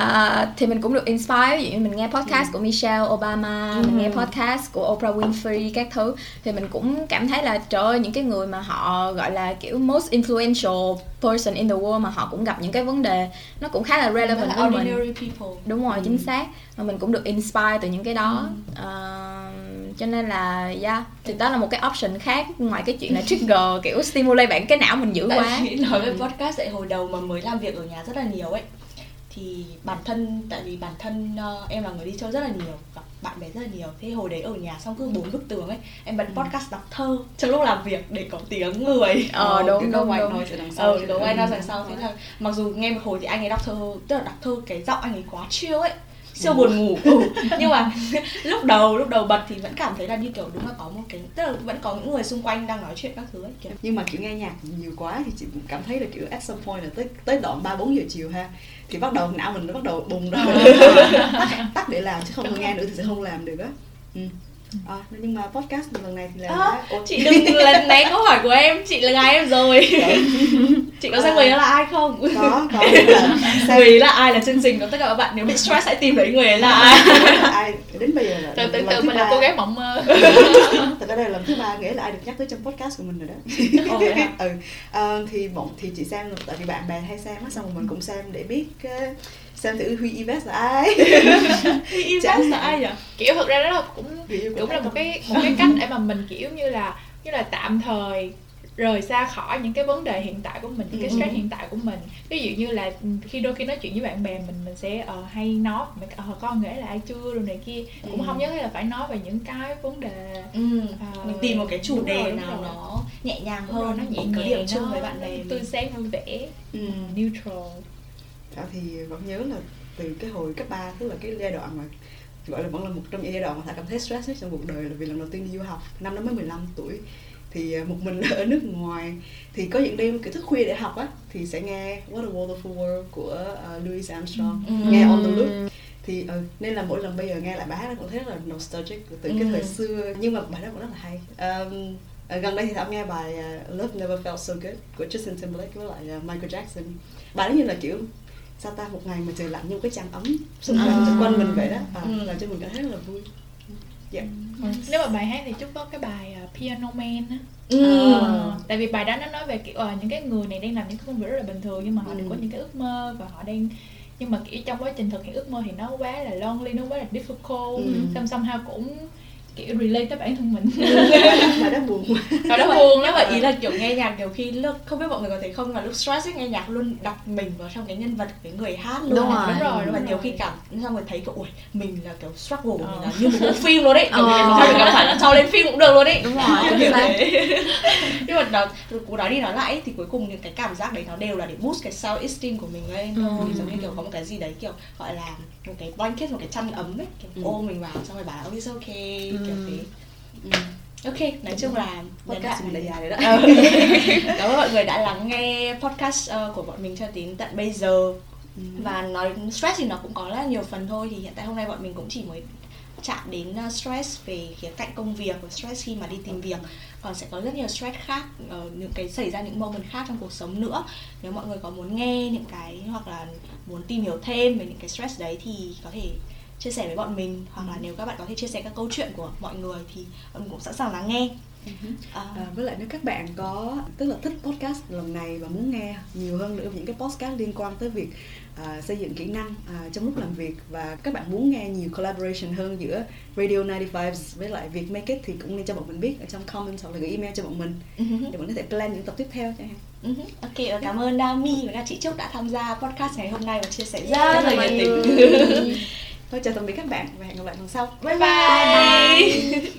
à, thì mình cũng được inspire ví dụ như mình nghe podcast của Michelle Obama mình nghe podcast của Oprah Winfrey các thứ. Thì mình cũng cảm thấy là trời ơi những cái người mà họ gọi là kiểu most influential person in the world mà họ cũng gặp những cái vấn đề nó cũng khá là relevant là với mình. people. Đúng rồi chính xác. Và mình cũng được inspire từ những cái đó. Ờ, cho nên là yeah. Thì đó là một cái option khác ngoài cái chuyện là trigger kiểu stimulate bạn cái não mình dữ tại quá. nói về podcast tại hồi đầu mà mới làm việc ở nhà rất là nhiều ấy thì bản thân tại vì bản thân ờ, em là người đi chơi rất là nhiều gặp bạn bè rất là nhiều. Thế hồi đấy ở nhà xong cứ bốn bức tường ấy em bật podcast đọc thơ trong lúc làm việc để có tiếng người. Ờ đúng cái đúng đúng. noise ở đằng sau ờ đúng. anh nói đằng sau. Thế là mặc dù nghe một hồi thì anh ấy đọc thơ tức là đọc thơ cái giọng anh ấy quá chill ấy siêu buồn ngủ ừ. nhưng mà <laughs> lúc đầu lúc đầu bật thì vẫn cảm thấy là như kiểu đúng là có một cái tức là vẫn có những người xung quanh đang nói chuyện các thứ ấy kiểu nhưng mà kiểu nghe nhạc nhiều quá thì chị cũng cảm thấy là kiểu at some point là tới tới đoạn ba bốn giờ chiều ha thì bắt đầu não mình nó bắt đầu bùng ra <laughs> tắt, tắt để làm chứ không nghe nữa thì sẽ không làm được á ừ. À, nhưng mà podcast lần này thì là À, chị đừng lần né câu hỏi của em chị là gái em rồi? <laughs> Chị có xem người đó là ai không? Có có <laughs> là xem. Người là ai là chương trình của tất cả các bạn. Nếu bị stress hãy tìm thấy người ấy là ai. Ai. Đến bây giờ là lần tượng thứ mình là cô gái mộng mơ. <laughs> Thật ra đây là lần thứ ba nghĩa là ai được nhắc tới trong podcast của mình rồi đó. Ồ, ừ. Ờ, thì bọn thì chị xem tại vì bạn bè hay xem á xong rồi mình cũng xem để biết cái- xem thử Huy Yves là ai Yves <laughs> là ai nhỉ kiểu thực ra đó là cũng cũng là một Không? cái một cái cách để mà mình kiểu như là như là tạm thời rời xa khỏi những cái vấn đề hiện tại của mình những cái Ừ. stress hiện tại của mình ví dụ như là ừ, khi đôi khi nói chuyện với bạn bè mình mình sẽ uh, hay nói cái, ờ con nghĩ là ai chưa rồi này kia cũng Ừ. không nhất thiết là phải nói về những cái vấn đề ừ. Ờ, mình tìm một cái chủ đề rồi, nào rồi. nó nhẹ nhàng Đúng rồi, hơn nó nhẹ có nhàng điểm chung với bạn bè mình. tươi sáng vui vẻ ừ. neutral Thảo thì vẫn nhớ là từ cái hồi cấp 3 tức là cái giai đoạn mà gọi là vẫn là một trong những giai đoạn mà Thảo cảm thấy stress nhất trong cuộc đời là vì lần đầu tiên đi du học năm đó mới 15 tuổi. Thì à, một mình ở nước ngoài. Thì có những đêm kiểu thức khuya để học á thì sẽ nghe What a Wonderful World của uh, Louis Armstrong Ừ. nghe on the loop. Thì ừ, nên là mỗi lần bây giờ nghe lại bài hát nó cũng thấy rất là nostalgic từ cái Ừ. thời xưa nhưng mà bài đó cũng rất là hay. Um, ờ, gần đây thì Thảo nghe bài uh, Love Never Felt So Good của Justin Timberlake với lại uh, Michael Jackson. Bài đó như là kiểu sao ta một ngày mà trời lạnh như cái trăng ấm xung quanh À. xung quanh mình vậy đó à, Ừ. làm cho mình cảm thấy rất là vui dạ nếu mà bài hát thì chúc có cái bài uh, Piano Man á Ừ. Ờ, tại vì bài đó nó nói về kiểu ờ, những cái người này đang làm những cái công việc rất là bình thường nhưng mà họ đều Ừ. có những cái ước mơ và họ đang nhưng mà kiểu trong quá trình thực hiện ước mơ thì nó quá là lonely nó quá là difficult Ừ. xong somehow cũng kiểu relate tới bản thân mình. <laughs> Bài đó buồn quá. Và nó buồn. lắm mà ý là kiểu nghe nhạc nhiều khi lúc không biết mọi người có thấy không mà lúc stress ấy, nghe nhạc luôn đặt mình vào trong cái nhân vật cái người hát luôn. Đúng rồi, đúng rồi, đúng và rồi. nhiều khi cảm xong rồi thấy kiểu ui mình là kiểu struggle Ờ. mình là như một bộ phim luôn đấy. <laughs> Ờ. mình mình gặp phải là cho lên phim cũng được luôn đấy. Đúng rồi, kiểu thế. <laughs> Nhưng mà nó cú nói đi nói lại ấy, thì cuối cùng những cái cảm giác đấy nó đều là để boost cái self esteem của mình lên. Thôi Ừ. giống như kiểu có một cái gì đấy kiểu gọi là một cái blanket một cái chăn ấm ấy. Kiểu Ừ. ôm mình vào xong rồi bảo là oh it's okay kiểu Ừ. ừ. ok nói chung là podcast mình đã dài rồi đó Ờ. <laughs> <laughs> cảm ơn mọi người đã lắng nghe podcast ờ, của bọn mình cho đến tận bây giờ Ừ. và nói stress thì nó cũng có rất là nhiều phần thôi thì hiện tại hôm nay bọn mình cũng chỉ mới chạm đến ờ, stress về khía cạnh công việc và stress khi mà đi tìm việc còn sẽ có rất nhiều stress khác ờ, những cái xảy ra những moment khác trong cuộc sống nữa nếu mọi người có muốn nghe những cái hoặc là muốn tìm hiểu thêm về những cái stress đấy thì có thể chia sẻ với bọn mình hoặc là nếu các bạn có thể chia sẻ các câu chuyện của mọi người thì bọn mình cũng sẵn sàng lắng nghe Ờ, À, với lại nếu các bạn có tức là thích podcast lần này và muốn nghe nhiều hơn nữa những cái podcast liên quan tới việc à, xây dựng kỹ năng à, trong lúc làm việc và các bạn muốn nghe nhiều collaboration hơn giữa Radio 95 với lại việc Make It thì cũng nên cho bọn mình biết ở trong comment hoặc là gửi email cho bọn mình ừ hứ. để bọn mình có thể plan những tập tiếp theo hạn. Ừ hứ. Ok, và cảm ơn Nami và các chị Trúc đã tham gia podcast ngày hôm nay và chia sẻ rất là nhiệt nhiều. tình. Thôi chào tạm biệt các bạn và hẹn gặp lại lần sau. bye bye.